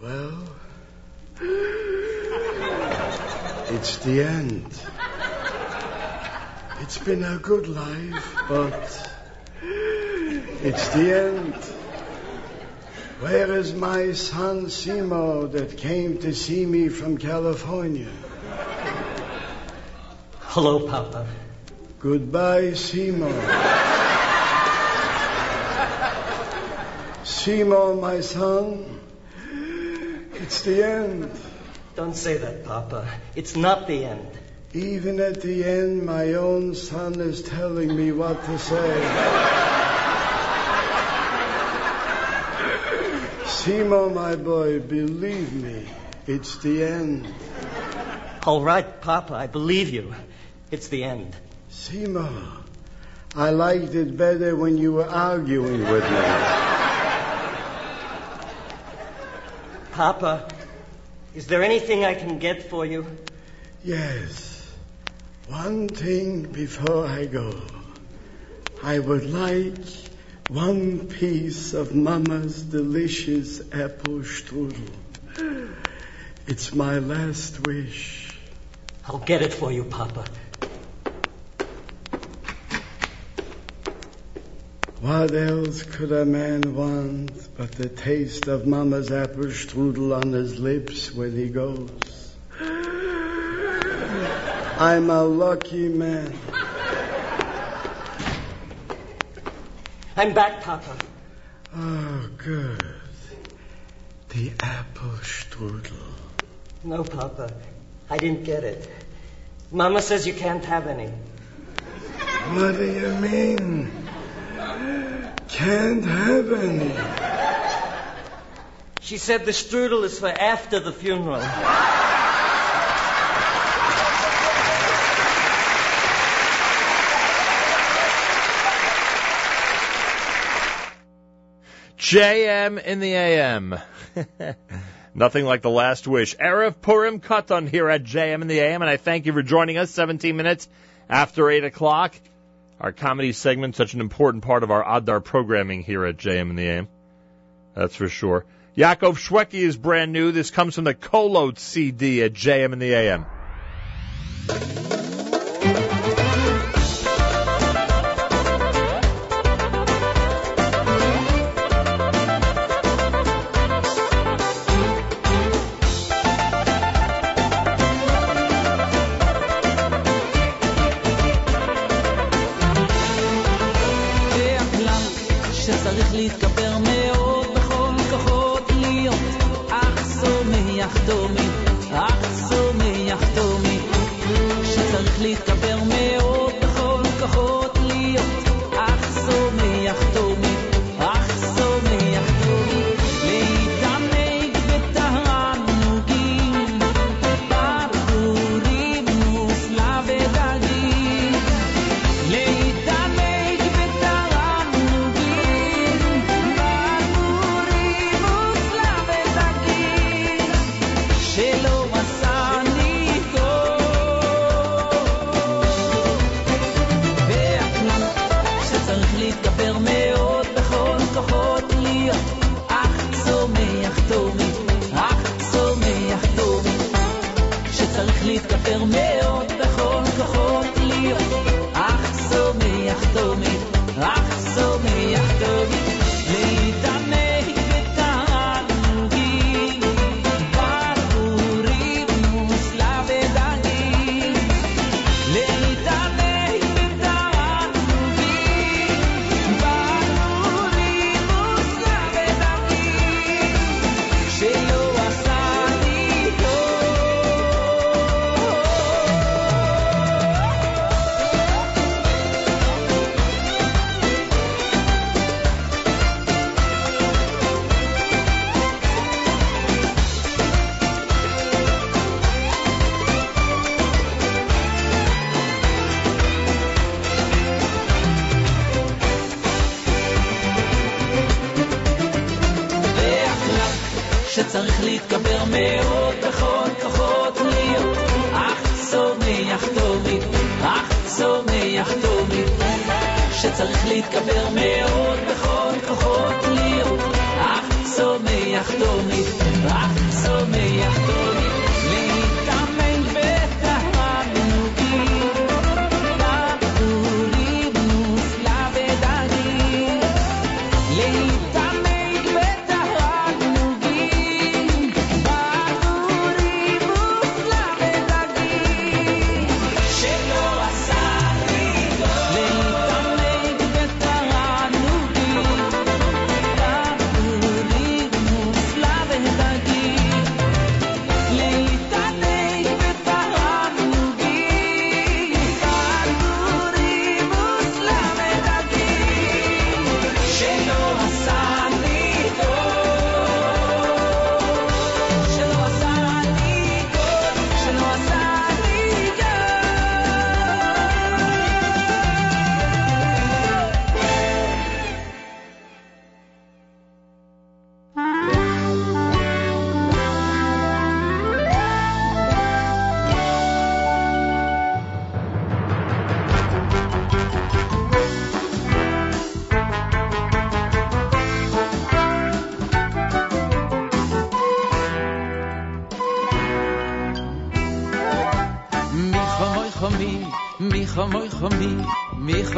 Well, it's the end. It's been a good life, but it's the end. Where is my son Simo that came to see me from California? Hello, Papa. Goodbye, Simo. Simo, my son, it's the end. Don't say that, Papa. It's not the end. Even at the end, my own son is telling me what to say. Simo, my boy, believe me, it's the end. All right, Papa, I believe you. It's the end. Simo, I liked it better when you were arguing with me. Papa, is there anything I can get for you? Yes. One thing before I go. I would like one piece of Mama's delicious apple strudel. It's my last wish. I'll get it for you, Papa. What else could a man want but the taste of Mama's apple strudel on his lips when he goes? I'm a lucky man. I'm back, Papa. Oh, good. The apple strudel. No, Papa. I didn't get it. Mama says you can't have any. What do you mean? Can't have any. She said the strudel is for after the funeral. JM in the AM. Nothing like the last wish. Erev Purim Katan here at JM in the AM, and I thank you for joining us 17 minutes after 8 o'clock. Our comedy segment, such an important part of our Adar programming here at JM in the AM. That's for sure. Yaakov Shwekey is brand new. This comes from the Kolot CD at JM in the AM. להתגבר מאוד בכל כוחות להיות אך שמח דומי, אך שמח דומי שצריך להתגבר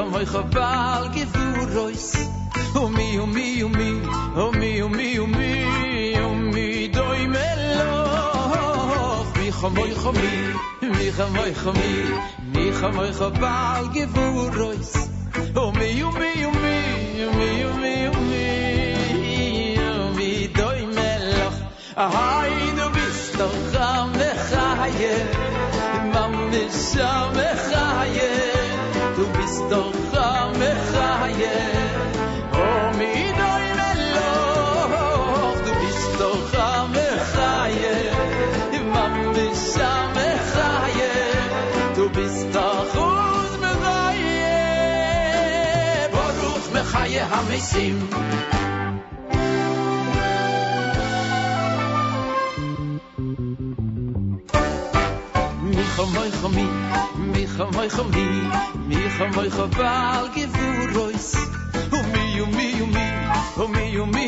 um oi chaval ge rois o mi o mi o mi o mi o mi o mi o mi doy melo mi chamoi chami mi chamoi chami mi chamoi chaval ge rois o mi o mi o mi o mi o mi o mi o mi doy melo hay du bist doch am khaye mam mi sham khaye du bist doch Chamechaye Oh, mi doi meloch, du bist doch Chamechaye Imam bishamechaye, du bist doch Uz mechaye Boruch mechaye hamisim Micho moicho kham moy kham mi mi kham moy khaval gevurois u mi u mi u mi. U mi u mi.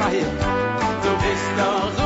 Heil, du bist doch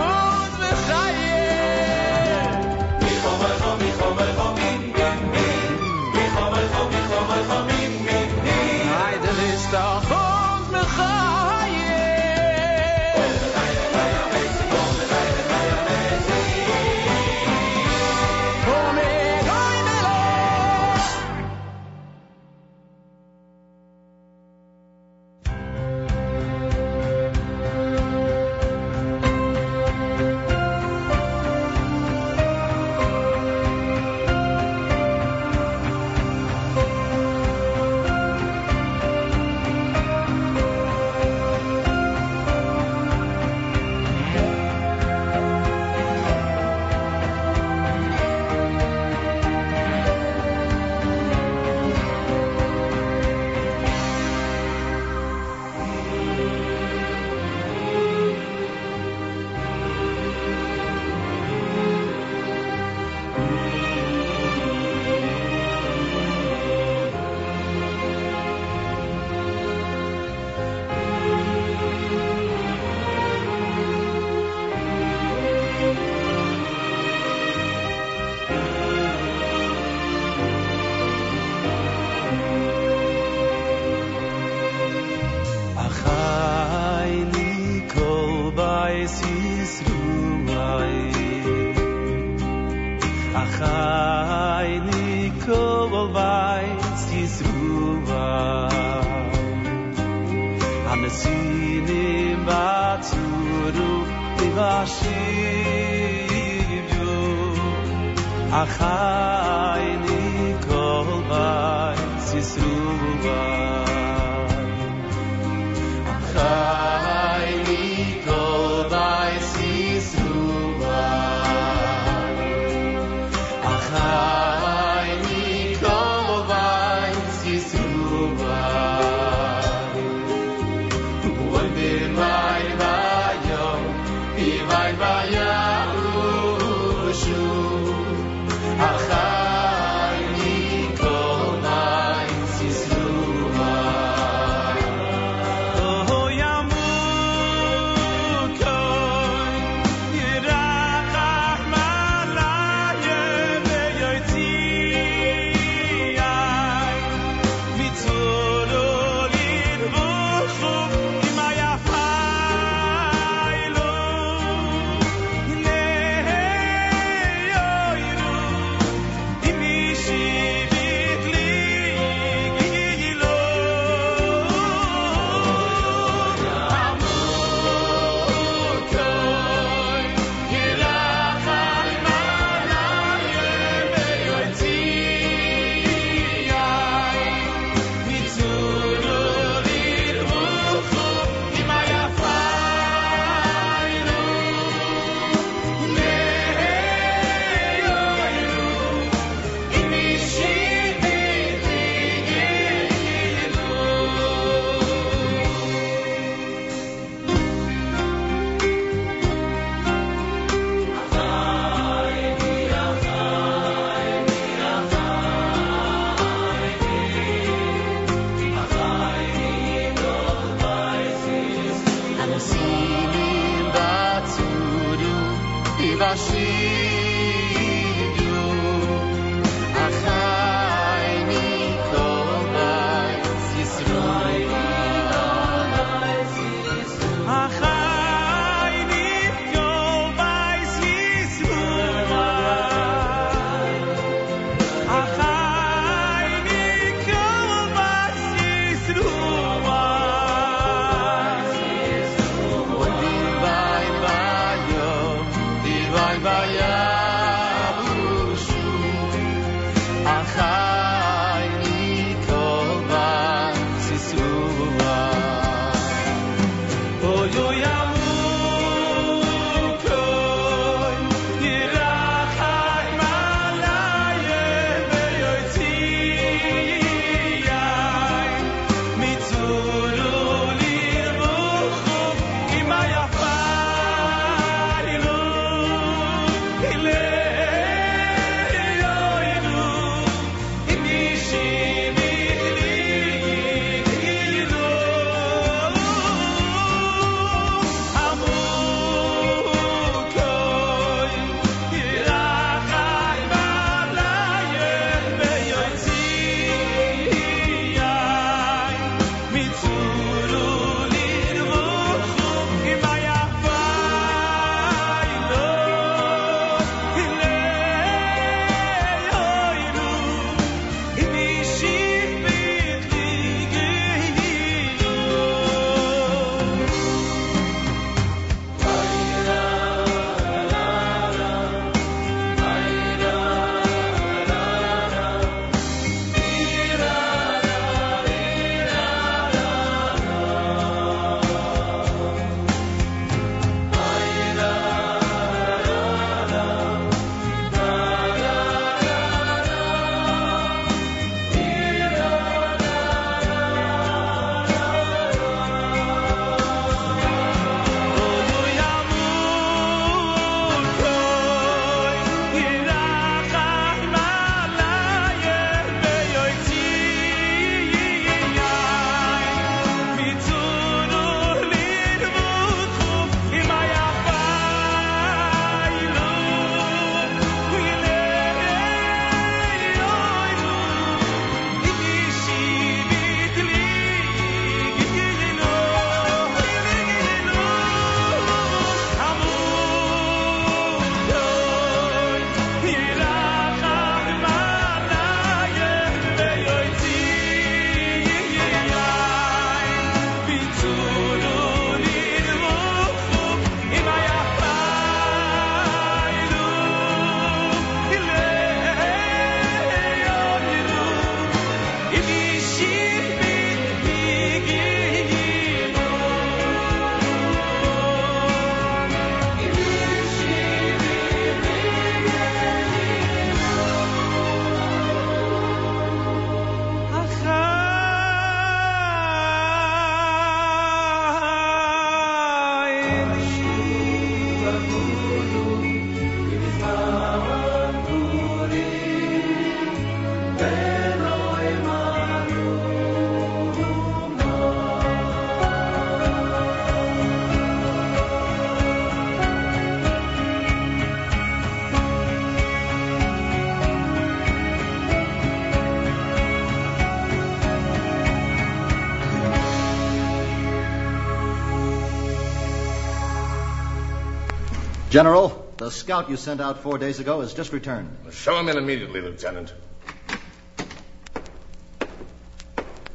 General, the scout you sent out four days ago has just returned. Show him in immediately, Lieutenant.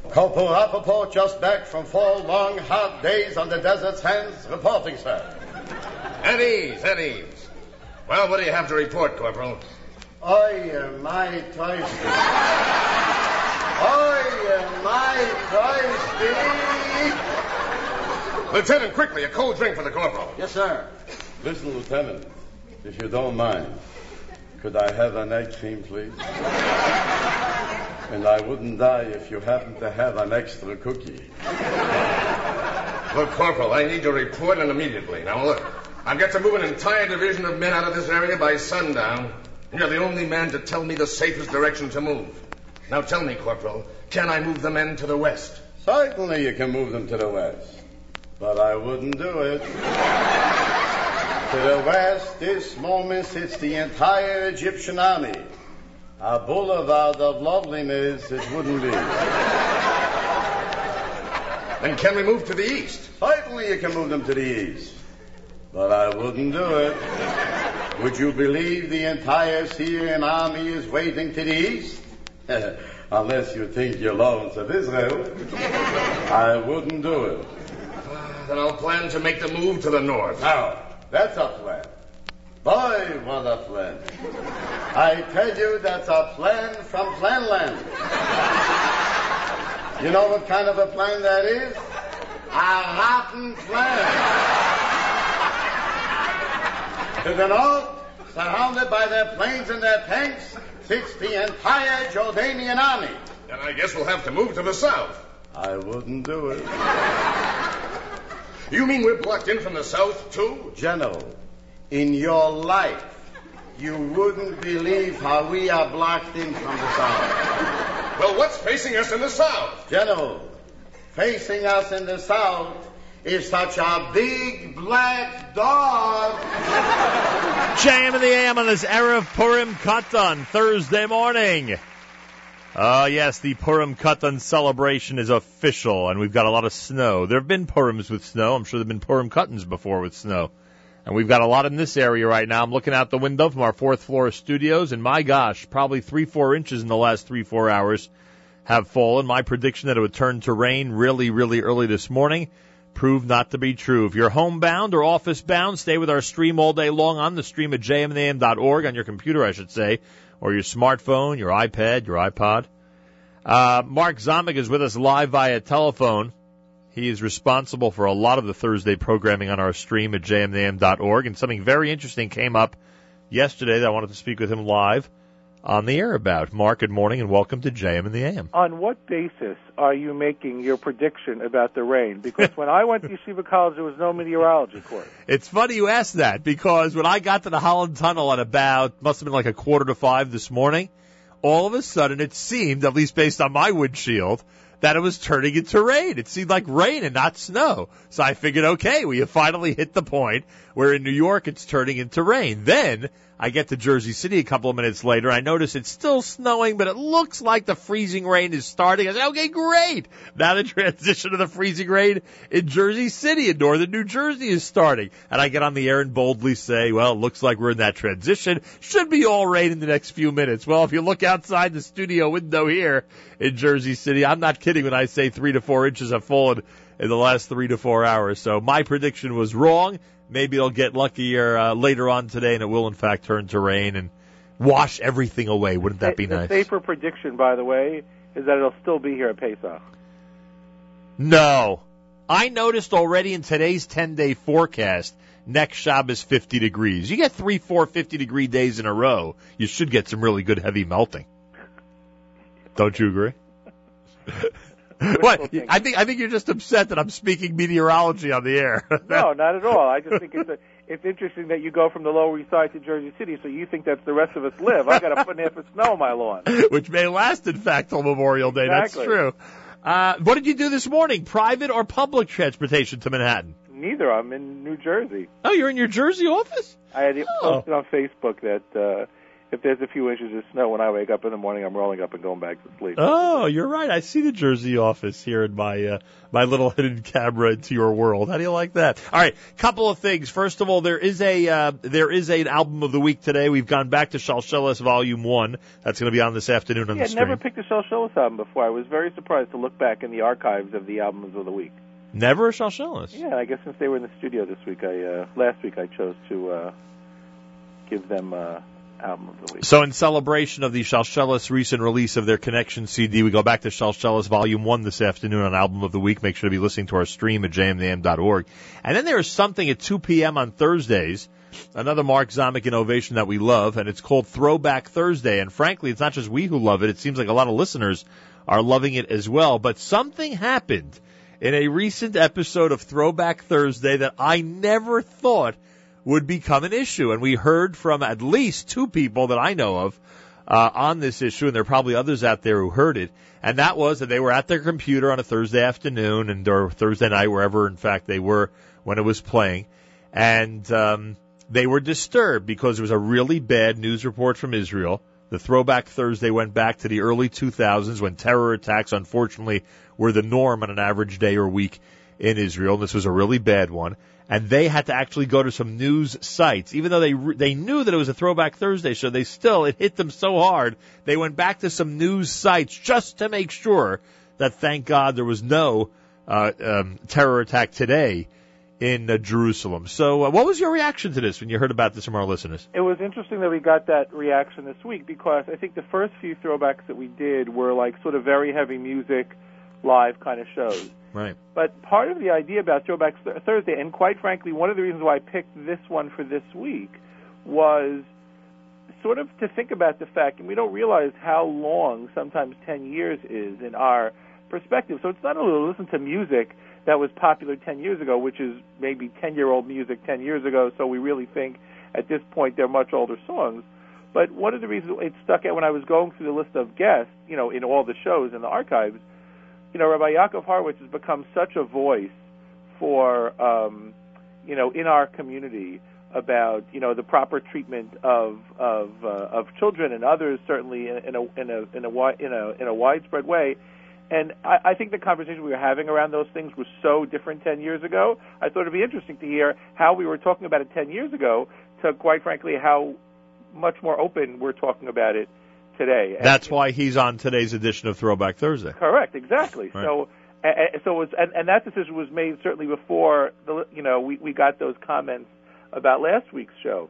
Corporal Rappaport just back from four long, hard days on the desert sands, reporting, sir. At ease, at ease. Well, what do you have to report, Corporal? I am my thirsty. I am my thirsty. Lieutenant, quickly, a cold drink for the corporal. Yes, sir. Listen, Lieutenant, if you don't mind, could I have an egg cream, please? and I wouldn't die if you happen to have an extra cookie. Look, Corporal, I need your report and immediately. Now, look, I've got to move an entire division of men out of this area by sundown. You're the only man to tell me the safest direction to move. Now, tell me, Corporal, can I move the men to the west? Certainly you can move them to the west, but I wouldn't do it. To the west, this moment sits the entire Egyptian army. A boulevard of loveliness it wouldn't be. Then can we move to the east? Certainly you can move them to the east, but I wouldn't do it. Would you believe the entire Syrian army is waiting to the east? Unless you think you're Lawrence of Israel. I wouldn't do it. Then I'll plan to make the move to the north. Now, that's a plan. Boy, what a plan. I tell you, that's a plan from Planland. You know what kind of a plan that is? A rotten plan. To the north, surrounded by their planes and their tanks, sits the entire Jordanian army. Then I guess we'll have to move to the south. I wouldn't do it. You mean we're blocked in from the south, too? General, in your life, you wouldn't believe how we are blocked in from the south. Well, what's facing us in the south? General, facing us in the south is such a big black dog. JM in the AM on this Erev Purim Katan Thursday morning. Uh, yes, the Purim Katan celebration is official, and we've got a lot of snow. There have been Purims with snow. I'm sure there have been Purim Katans before with snow. And we've got a lot in this area right now. I'm looking out the window from our fourth floor studios, and my gosh, probably three, four inches in the last three, four hours have fallen. My prediction that it would turn to rain really, really early this morning proved not to be true. If you're homebound or office bound, stay with our stream all day long on the stream at jmnam.org, on your computer, I should say, or your smartphone, your iPad, your iPod. Uh, Mark Zomick is with us live via telephone. He is responsible for a lot of the Thursday programming on our stream at jmnam.org, and something very interesting came up yesterday that I wanted to speak with him live on the air about. Mark, good morning and welcome to JM and the AM. On what basis are you making your prediction about the rain? Because when I went to Yeshiva College, there was no meteorology course. It's funny you asked that because when I got to the Holland Tunnel at about, must have been like a quarter to five this morning, all of a sudden it seemed, at least based on my windshield, that it was turning into rain. It seemed like rain and not snow. So I figured, okay, we have finally hit the point where in New York it's turning into rain. Then I get to Jersey City a couple of minutes later. I notice it's still snowing, but it looks like the freezing rain is starting. I say, okay, great. Now the transition to the freezing rain in Jersey City in northern New Jersey is starting. And I get on the air and boldly say, well, it looks like we're in that transition. Should be all rain in the next few minutes. Well, if you look outside the studio window here in Jersey City, I'm not kidding when I say three to four inches have fallen in the last three to four hours. So my prediction was wrong. Maybe it'll get luckier uh, later on today, and it will in fact turn to rain and wash everything away. Wouldn't that be the nice? safer prediction, by the way, is that it'll still be here at Pesach. No. I noticed already in today's 10 day forecast, next Shabbos 50 degrees. You get three, four 50 degree days in a row, you should get some really good heavy melting. Don't you agree? what? I think I think you're just upset that I'm speaking meteorology on the air. no, not at all. I just think it's a it's interesting that you go from the Lower East Side to Jersey City, so you think that's the rest of us live. I got and a half of snow on my lawn. Which may last, in fact, till Memorial Day. Exactly. That's true. Uh, what did you do this morning? Private or public transportation to Manhattan? Neither. I'm in New Jersey. Oh, you're in your Jersey office? I had Oh. posted on Facebook that uh, if there's a few inches of snow when I wake up in the morning, I'm rolling up and going back to sleep. Oh, you're right. I see the Jersey office here in my uh, my little hidden camera into your world. How do you like that? All right, couple of things. First of all, there is a uh, there is an album of the week today. We've gone back to Shalshelis Volume One. That's going to be on this afternoon on yeah, the screen. never picked a Shalshelis album before. I was very surprised to look back in the archives of the albums of the week. Never a Shalshelis. Yeah, I guess since they were in the studio this week, I uh, last week I chose to uh, give them uh, album of the week. So in celebration of the Shalshelis recent release of their Connection CD, we go back to Shalshelis Volume 1 this afternoon on Album of the Week. Make sure to be listening to our stream at jmnam.org. And then there is something at 2 p.m. on Thursdays, another Mark Zomick innovation that we love, and it's called Throwback Thursday. And frankly, it's not just we who love it. It seems like a lot of listeners are loving it as well. But something happened in a recent episode of Throwback Thursday that I never thought would become an issue. And we heard from at least two people that I know of uh, on this issue, and there are probably others out there who heard it. And that was that they were at their computer on a Thursday afternoon and or Thursday night, wherever in fact they were when it was playing, and um, they were disturbed because there was a really bad news report from Israel. The throwback Thursday went back to the early 2000s when terror attacks, unfortunately, were the norm on an average day or week in Israel. And This was a really bad one, and they had to actually go to some news sites, even though they re- they knew that it was a Throwback Thursday show. They still it hit them so hard they went back to some news sites just to make sure that, thank God, there was no uh, um, terror attack today in uh, Jerusalem. So, uh, what was your reaction to this when you heard about this from our listeners? It was interesting that we got that reaction this week because I think the first few throwbacks that we did were like sort of very heavy music, live kind of shows. Right. But part of the idea about Throwback Th- Thursday, and quite frankly, one of the reasons why I picked this one for this week was sort of to think about the fact, and we don't realize how long sometimes 10 years is in our perspective. So it's not only to listen to music that was popular 10 years ago, which is maybe 10 year old music 10 years ago, so we really think at this point they're much older songs. But one of the reasons it stuck out when I was going through the list of guests, you know, in all the shows in the archives, you know, Rabbi Yaakov Horowitz has become such a voice for, um, you know, in our community about, you know, the proper treatment of of uh, of children and others, certainly in, in a in a in a in a in a widespread way. And I, I think the conversation we were having around those things was so different 10 years ago. I thought it'd be interesting to hear how we were talking about it 10 years ago to, quite frankly, how much more open we're talking about it today. And- That's why he's on today's edition of Throwback Thursday. Correct, exactly. Right. So, a- a- so it was, and, and that decision was made certainly before the, you know, we we got those comments about last week's show.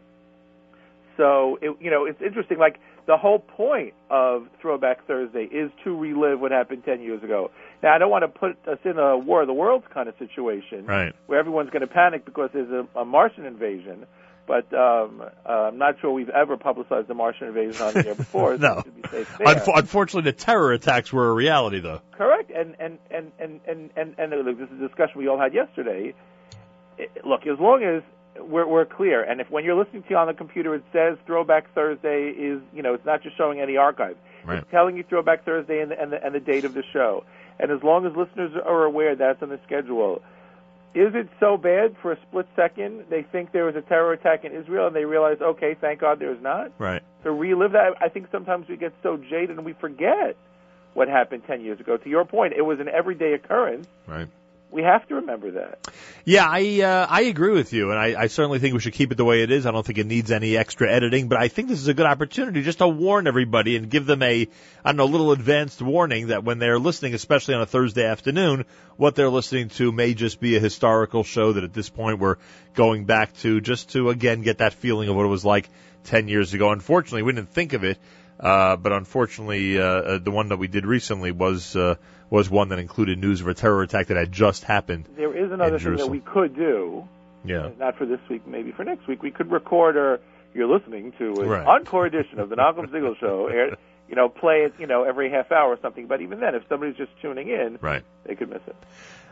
So, it, you know, it's interesting. Like the whole point of Throwback Thursday is to relive what happened ten years ago. Now, I don't want to put us in a War of the Worlds kind of situation, Right. where everyone's going to panic because there's a, a Martian invasion. But um, uh, I'm not sure we've ever publicized the Martian invasion on the air before. No. be. Unf- unfortunately, the terror attacks were a reality, though. Correct, and and and and and and, and look, this is a discussion we all had yesterday. It- Look, as long as we're, we're clear, and if when you're listening to you on the computer, it says Throwback Thursday is, you know, it's not just showing any archive. Right. It's telling you Throwback Thursday and the, and the and the date of the show. And as long as listeners are aware that's on the schedule, is it so bad for a split second they think there was a terror attack in Israel and they realize, okay, thank God there's not? Right. to relive that. I think sometimes we get so jaded and we forget what happened 10 years ago. To your point, it was an everyday occurrence. Right. We have to remember that. Yeah, I uh, I agree with you, and I, I certainly think we should keep it the way it is. I don't think it needs any extra editing, but I think this is a good opportunity just to warn everybody and give them a I don't know a little advanced warning that when they're listening, especially on a Thursday afternoon, what they're listening to may just be a historical show that at this point we're going back to just to again get that feeling of what it was like ten years ago. Unfortunately, we didn't think of it, uh, but unfortunately, uh, uh, the one that we did recently was uh, was one that included news of a terror attack that had just happened. There is another in thing that we could do, Yeah. not for this week, maybe for next week. We could record or you're listening to an Right. encore edition of the Malcolm Ziegler Show. Air, you know, play it, you know, every half hour or something. But even then, if somebody's just tuning in, Right. they could miss it.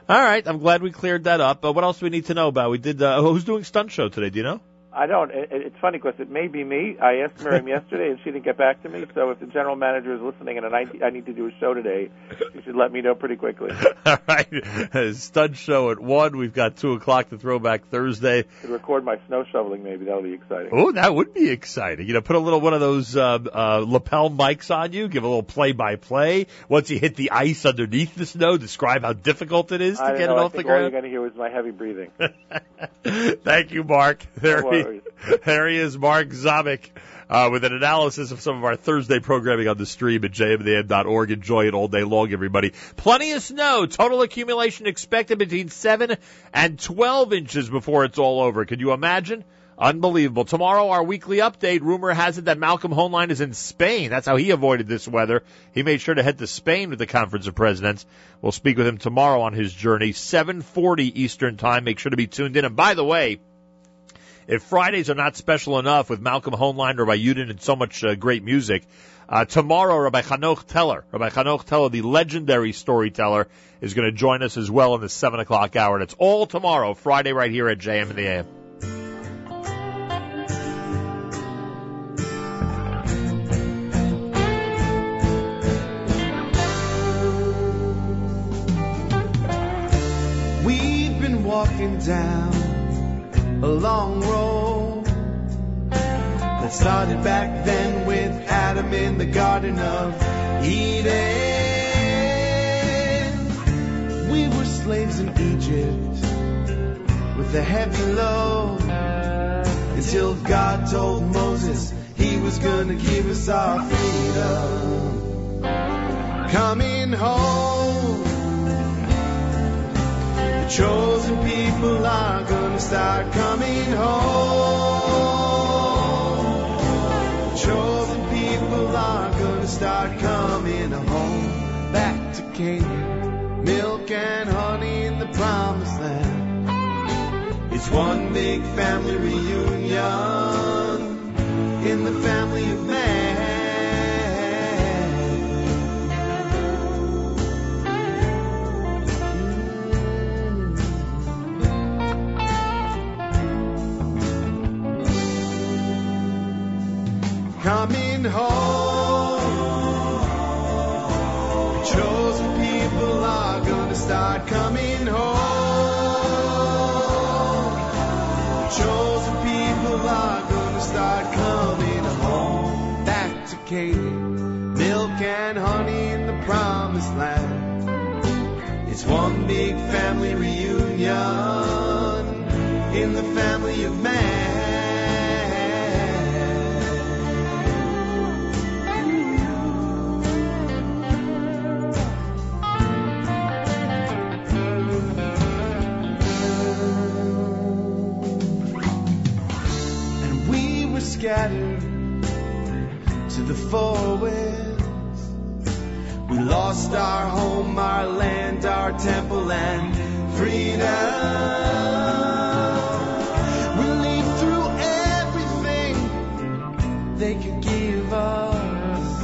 All right, I'm glad we cleared that up. Uh, what else do we need to know about? We did. Uh, who's doing stunt show today? Do you know? I don't. It, it- it's funny because it may be me. I asked Miriam yesterday, and she didn't get back to me. So if the general manager is listening, and I, I need to do a show today, you should let me know pretty quickly. All right, stunt show at one. We've got two o'clock to throwback Thursday. To record my snow shoveling, maybe that'll be exciting. Oh, that would be exciting. You know, put a little one of those uh, uh, lapel mics on you, give a little play-by-play. Once you hit the ice underneath the snow, describe how difficult it is to get know. it I off the think all you're ground. going to hear is my heavy breathing. Thank you, Mark. There, he, there he is, Mark Zomick, uh, with an analysis of some of our Thursday programming on the stream at jmnam.org. Enjoy it all day long, everybody. Plenty of snow. Total accumulation expected between 7 and 12 inches before it's all over. Could you imagine? Unbelievable. Tomorrow, our weekly update. Rumor has it that Malcolm Hoenlein is in Spain. That's how he avoided this weather. He made sure to head to Spain with the Conference of Presidents. We'll speak with him tomorrow on his journey, 7:40 Eastern Time. Make sure to be tuned in. And by the way, if Fridays are not special enough with Malcolm Hoenlein, Rabbi Yudin, and so much uh, great music, uh, tomorrow Rabbi Chanoch Teller, Rabbi Chanoch Teller, the legendary storyteller, is going to join us as well in the seven o'clock hour. And it's all tomorrow, Friday, right here at JM in the AM. Walking down a long road that started back then with Adam in the Garden of Eden. We were slaves in Egypt with a heavy load until God told Moses he was gonna give us our freedom. Coming home. Chosen people are gonna start coming home. Chosen people are gonna start coming home. Back to Canaan, milk and honey in the promised land. It's one big family reunion in the family of man. Home. Chosen people are gonna start coming home. Chosen people are gonna start coming home. Back to milk and honey in the promised land. It's one big family reunion in the family of man. Four winds. We lost our home, our land, our temple, and freedom. We lived through everything they could give us.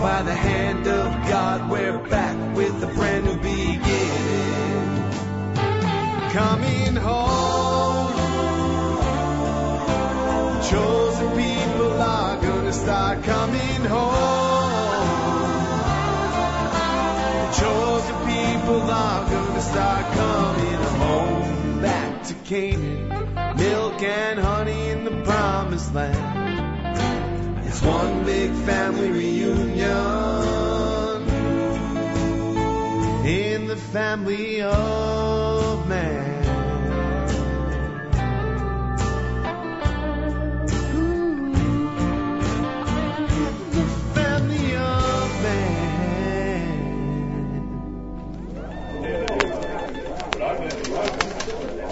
By the hand of God, we're back with a brand new beginning. Coming home. Chosen people are gonna start coming home. Chosen people are gonna start coming home. Back to Canaan, milk and honey in the promised land. It's one big family reunion in the family of man.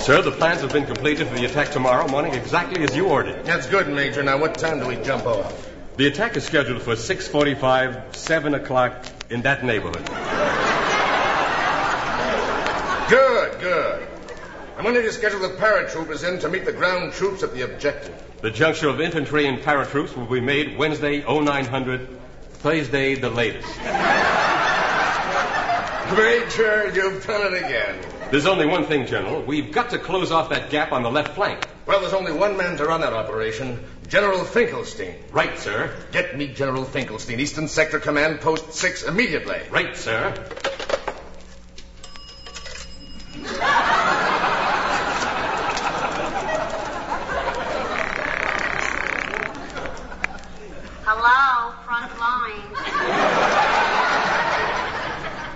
Sir, the plans have been completed for the attack tomorrow morning exactly as you ordered. That's good, Major. Now, what time do we jump off? The attack is scheduled for 6.45, 7 o'clock, in that neighborhood. Good, good. I'm going to schedule the paratroopers in to meet the ground troops at the objective. The juncture of infantry and paratroops will be made Wednesday, 0900, Thursday, the latest. Major, you've done it again. There's only one thing, General. We've got to close off that gap on the left flank. Well, there's only one man to run that operation General Finkelstein. Right, sir. Get me General Finkelstein, Eastern Sector Command, Post 6, immediately. Right, sir. Hello, front line.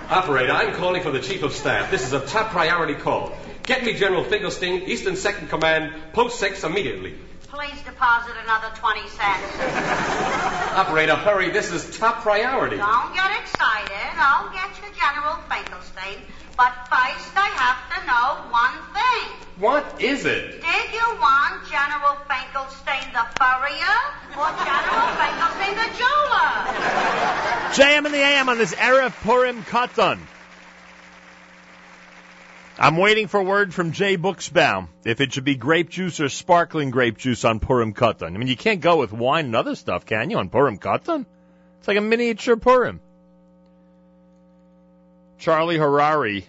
Operator, I'm calling for the Chief of Staff. This is a top priority call. Get me General Finkelstein, Eastern Second Command, Post 6 immediately. Please deposit another 20 cents. Operator, hurry. This is top priority. Don't get excited. I'll get you General Finkelstein. But first, I have to know one thing. What is it? Did you want General Finkelstein the furrier or General Finkelstein the jeweler? JM and the AM on this Erev Purim Katan. I'm waiting for word from Jay Buxbaum if it should be grape juice or sparkling grape juice on Purim Katan. I mean, you can't go with wine and other stuff, can you, on Purim Katan? It's like a miniature Purim. Charlie Harary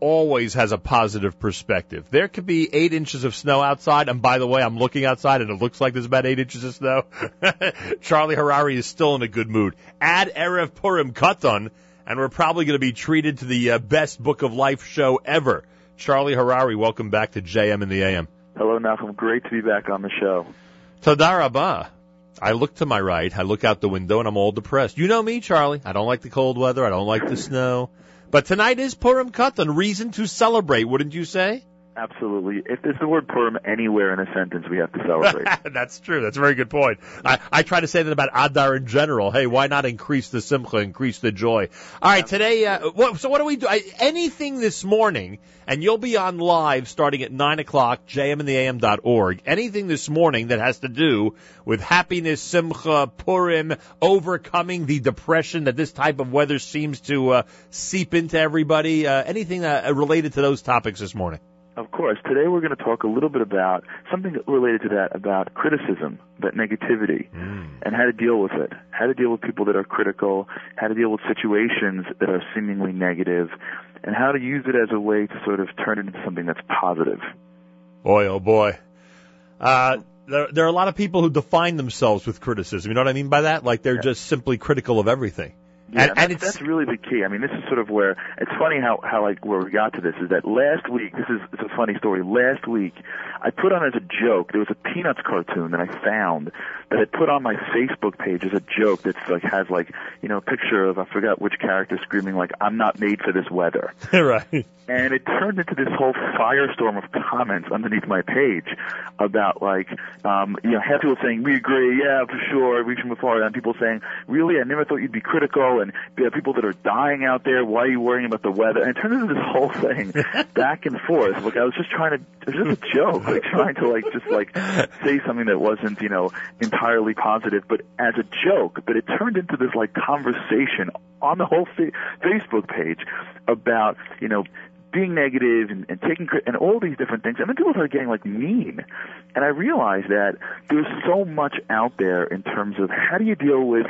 always has a positive perspective. There could be eight inches of snow outside, and by the way, I'm looking outside and it looks like there's about eight inches of snow. Charlie Harary is still in a good mood. Add Erev Purim Katan, and we're probably going to be treated to the uh, best Book of Life show ever. Charlie Harary, welcome back to JM in the AM. Hello, Nachum. Great to be back on the show. Tadarabah. I look to my right, I look out the window, and I'm all depressed. You know me, Charlie. I don't like the cold weather. I don't like the snow. But tonight is Purim Katan, reason to celebrate, wouldn't you say? Absolutely. If there's the word Purim anywhere in a sentence, we have to celebrate. That's true. That's a very good point. I, I try to say that about Adar in general. Hey, why not increase the simcha, increase the joy? All right, today, uh, what, so what do we do? I, anything this morning, and you'll be on live starting at 9 o'clock, jmandtheam.org. Anything this morning that has to do with happiness, simcha, Purim, overcoming the depression that this type of weather seems to uh, seep into everybody. Uh, anything uh, related to those topics this morning? Of course. Today we're going to talk a little bit about something related to that, about criticism, about negativity, and how to deal with it. How to deal with people that are critical, how to deal with situations that are seemingly negative, and how to use it as a way to sort of turn it into something that's positive. Boy, oh boy. Uh, there, there are a lot of people who define themselves with criticism. You know what I mean by that? Like they're just simply critical of everything. Yeah, and, and and that's, that's really the key. I mean, this is sort of where it's funny how how like where we got to this is that last week. This is it's a funny story. Last week, I put on as a joke. There was a Peanuts cartoon that I found that I put on my Facebook page as a joke. That's like has like you know a picture of I forgot which character screaming like I'm not made for this weather. right. And it turned into this whole firestorm of comments underneath my page about like, um, you know, half people saying, we agree, yeah, for sure, we should move forward, and people saying, really, I never thought you'd be critical, and there are people that are dying out there, why are you worrying about the weather? And it turned into this whole thing, back and forth. Like, I was just trying to, it was just a joke, like trying to like, just like, say something that wasn't, you know, entirely positive, but as a joke, but it turned into this like conversation on the whole fa- Facebook page about, you know, being negative and, and taking and all these different things. And then people started getting like mean. And I realized that there's so much out there in terms of how do you deal with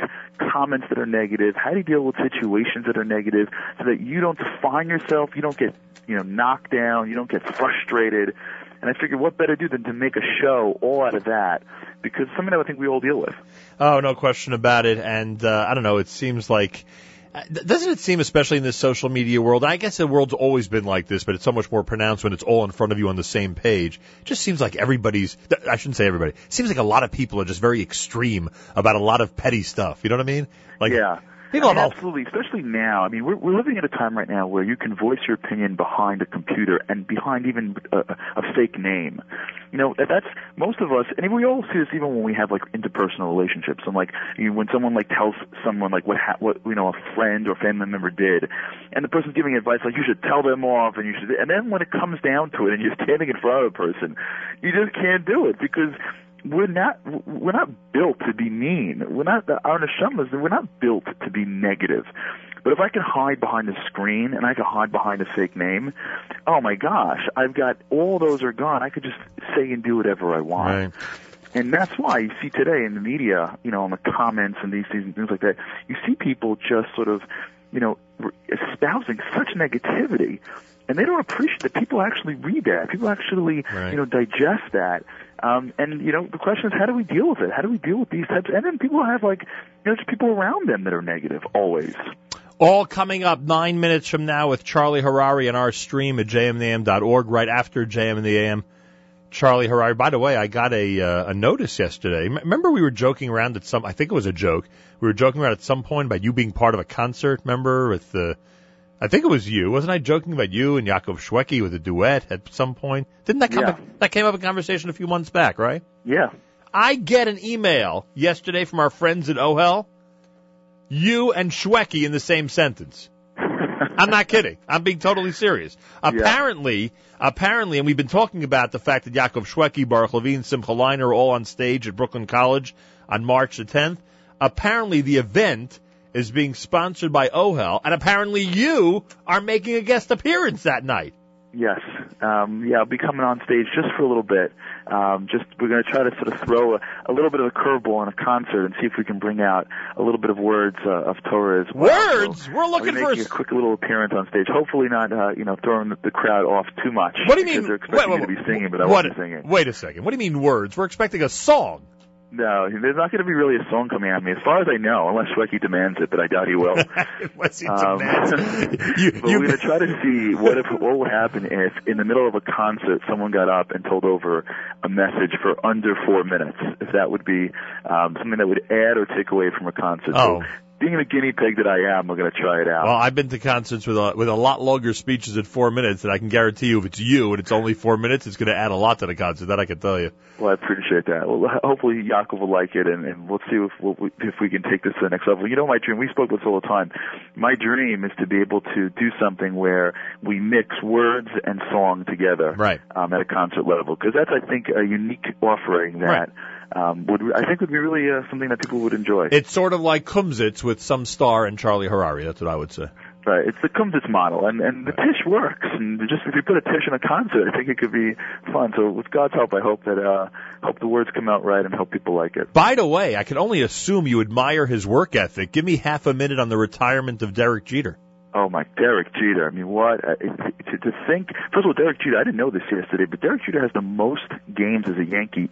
comments that are negative? How do you deal with situations that are negative so that you don't define yourself, you don't get, you know, knocked down, you don't get frustrated. And I figured what better to do than to make a show all out of that because something that I think we all deal with. Oh, no question about it. And uh, I don't know. It seems like. Uh, Doesn't it seem, especially in this social media world, I guess the world's always been like this, but it's so much more pronounced when it's all in front of you on the same page. It just seems like everybody's, I shouldn't say everybody, it seems like a lot of people are just very extreme about a lot of petty stuff. You know what I mean? Like, yeah. People I mean, absolutely, especially now. I mean, we're, we're living at a time right now where you can voice your opinion behind a computer and behind even a, a fake name. You know, that- that's most of us, and we all see this even when we have like interpersonal relationships. And like, you know, when someone like tells someone like what ha- what you know a friend or family member did, and the person's giving advice like you should tell them off, and you should, and then when it comes down to it, and you're standing in front of a person, you just can't do it because we're not we're not built to be mean. We're not our neshamas. We're not built to be negative. But if I can hide behind a screen and I can hide behind a fake name, oh my gosh, I've got all those are gone. I could just say and do whatever I want. Right. And that's why you see today in the media, you know, on the comments and these things and things like that, you see people just sort of you know, espousing such negativity, and they don't appreciate that people actually read that, people actually, Right. you know, digest that. Um, and you know, the question is, how do we deal with it? How do we deal with these types? And then people have like, you know, just people around them that are negative always. All coming up nine minutes from now with Charlie Harary on our stream at jmnam.org right after JM in the AM. Charlie Harary. By the way, I got a uh, a notice yesterday. M- Remember we were joking around at some. I think it was a joke. We were joking around at some point about you being part of a concert. Remember with the. I think it was you. Wasn't I joking about you and Yaakov Shwekey with a duet at some point? Didn't that come Yeah. up, that came up in conversation a few months back, right? Yeah. I get an email yesterday from our friends at OHEL. You and Shwekey in the same sentence. I'm not kidding. I'm being totally serious. Apparently, apparently, and we've been talking about the fact that Yaakov Shwekey, Baruch Levine, Simcha Leiner are all on stage at Brooklyn College on March the 10th. Apparently, the event is being sponsored by OHEL, and apparently you are making a guest appearance that night. Yes. Um, yeah, I'll be coming on stage just for a little bit. Um, just we're going to try to sort of throw a, a little bit of a curveball in a concert and see if we can bring out a little bit of words uh, of Torah as well. Words? We're looking for making a quick little appearance on stage. Hopefully not, uh, you know, throwing the, the crowd off too much. What do you mean? They're expecting wait, me to be singing, but I what- wasn't singing. Wait a second. What do you mean words? We're expecting a song. No, there's not going to be really a song coming at me, as far as I know, unless Shwekey demands it, but I doubt he will. Unless he Um, demands but we're going to try to see what if what would happen if, in the middle of a concert, someone got up and told over a message for under four minutes. If that would be um, something that would add or take away from a concert. Oh. So, being the guinea pig that I am, I'm going to try it out. Well, I've been to concerts with a, with a lot longer speeches at four minutes, and I can guarantee you, if it's you and it's only four minutes, it's going to add a lot to the concert. That I can tell you. Well, I appreciate that. Well, hopefully Yaakov will like it, and, and we'll see if we'll, if we can take this to the next level. You know, my dream. We spoke this all the time. My dream is to be able to do something where we mix words and song together, right? Um, at a concert level, because that's, I think, a unique offering that um, would I think would be really uh, something that people would enjoy. It's sort of like Kumsitz with some star and Charlie Harary. That's what I would say. Right, it's the Kumsitz model, and and the Tish works. And just if you put a Tish in a concert, I think it could be fun. So with God's help, I hope that uh, hope the words come out right and hope people like it. By the way, I can only assume you admire his work ethic. Give me half a minute on the retirement of Derek Jeter. Oh my, Derek Jeter. I mean, what uh, to, to think? First of all, Derek Jeter. I didn't know this yesterday, but Derek Jeter has the most games as a Yankee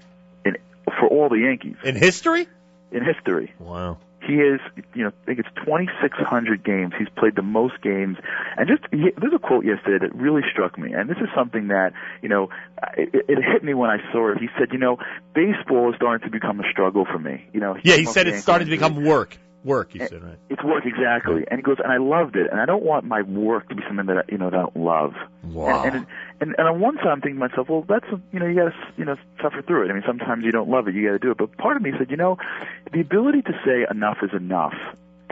for all the Yankees in history. In history. Wow. He is, you know, I think it's 2,600 games. He's played the most games. And just, he, there's a quote yesterday that really struck me. And this is something that, you know, it, it hit me when I saw it. He said, you know, baseball is starting to become a struggle for me. You know, Yeah, he said it started to become work. Work, he eh, said, right? It's work exactly, and he goes, and I loved it, and I don't want my work to be something that I, you know that I don't love. Wow. And, and and and on one side, I'm thinking to myself, well, that's you know you got to you know suffer through it. I mean, sometimes you don't love it, you got to do it. But part of me said, you know, the ability to say enough is enough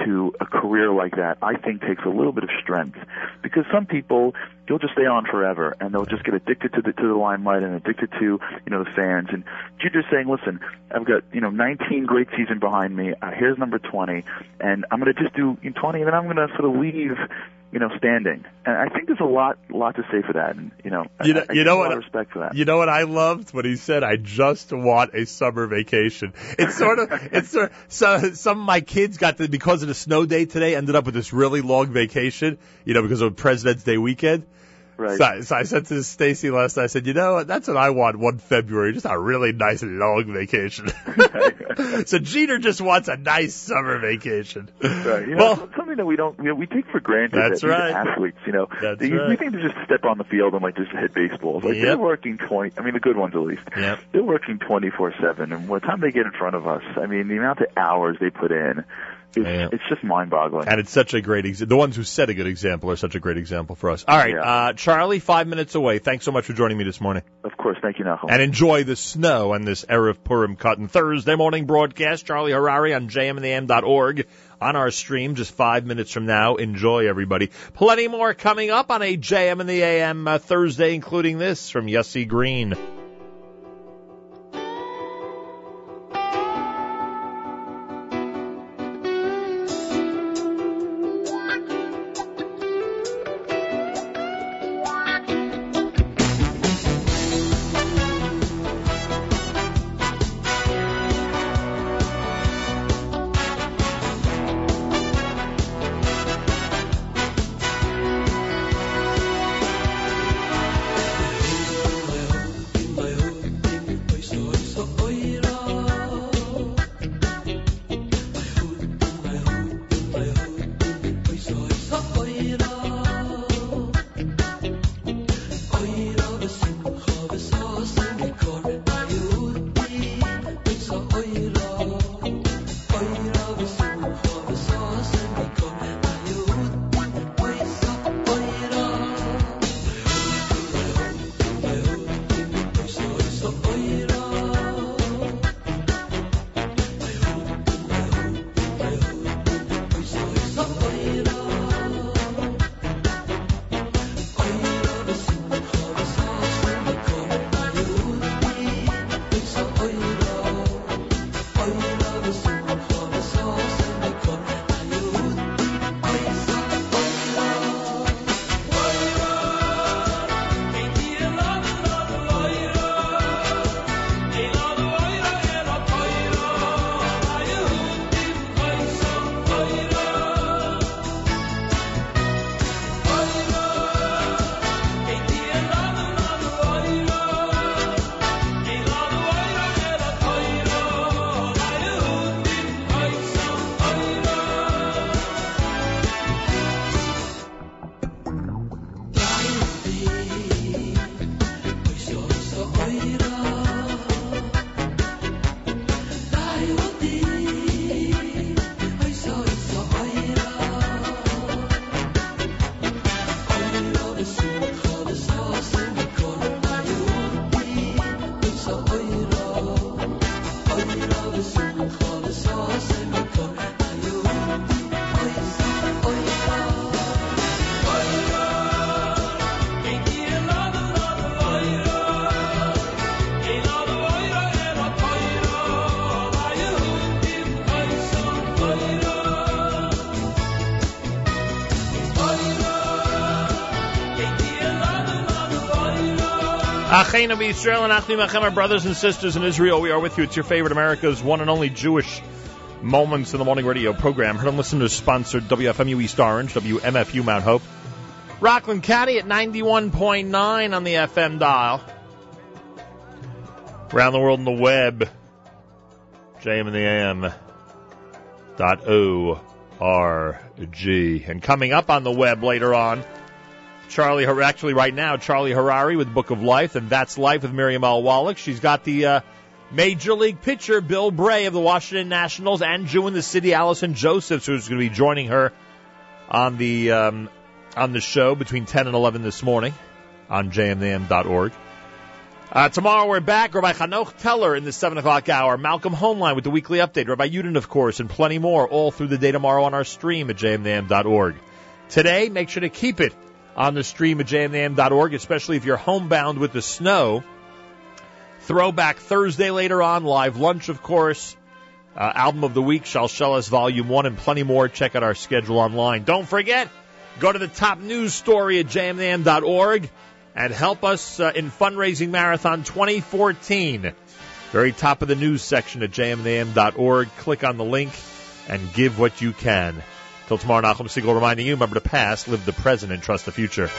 to a career like that, I think takes a little bit of strength because some people you'll just stay on forever and they'll just get addicted to the to the limelight and addicted to you know the fans. And you're just saying, listen, I've got you know 19 great season behind me. Uh, here's number 20, and I'm going to just do 20, and then I'm going to sort of leave. You know, standing, and I think there's a lot, lot to say for that, and you know, You know, I, I you know a lot what? of respect for that. You know what I loved when he said, "I just want a summer vacation." It's sort of, it's sort of, so some of my kids got to because of the snow day today ended up with this really long vacation. You know, because of President's Day weekend. Right. So, I- so I said to Stacy last night, I said, you know, what? that's what I want one February, just a really nice long vacation. so Jeter just wants a nice summer vacation. Right. You know, Well- something that we don't, you know, we take for granted. That's that right. Athletes, you know, That's they, we think they just step on the field and like just hit baseballs. Like Yep. they're working twenty. I mean, the good ones at least. Yep. They're working twenty four seven, and by the time they get in front of us, I mean, the amount of hours they put in, it's, it's just mind boggling. And it's such a great example. The ones who set a good example are such a great example for us. All right, uh, Charlie, five minutes away. Thanks so much for joining me this morning. Of course, thank you, Nachum. And enjoy the snow and this Erev Purim Katan Thursday morning broadcast. Charlie Harary on jmandtheam.org on our stream just five minutes from now. Enjoy, everybody. Plenty more coming up on a JM and the AM uh, Thursday, including this from Yossi Green. Achenu Israel and Achim Achem, our brothers and sisters in Israel. We are with you. It's your favorite America's one and only Jewish Moments in the Morning radio program. Heard on listeners sponsored WFMU East Orange, WMFU Mount Hope. Rockland County at 91.9 on the FM dial. Around the world on the web, JM and the AM dot O-R-G. And coming up on the web later on, Charlie, Har- actually right now, Charlie Harary with Book of Life, and That's Life with Miriam L. Wallach. She's got the uh, Major League pitcher Bill Bray of the Washington Nationals and Jew in the City, Allison Josephs, who's going to be joining her on the um, on the show between 10 and 11 this morning on jmnam.org. Uh, tomorrow we're back. Rabbi Chanoch Teller in the 7 o'clock hour. Malcolm Hoenlein with the weekly update. Rabbi Yudin, of course, and plenty more all through the day tomorrow on our stream at jmnam.org. Today, make sure to keep it on the stream at jmnam.org, especially if you're homebound with the snow. Throwback Thursday later on, live lunch, of course. Uh, album of the week, Shalshelis Volume 1, and plenty more. Check out our schedule online. Don't forget, go to the top news story at jmnam.org and help us uh, in Fundraising Marathon 2014. Very top of the news section at jmnam.org. Click on the link and give what you can. Till tomorrow, Nachum Segal reminding you, remember the past, live the present, and trust the future.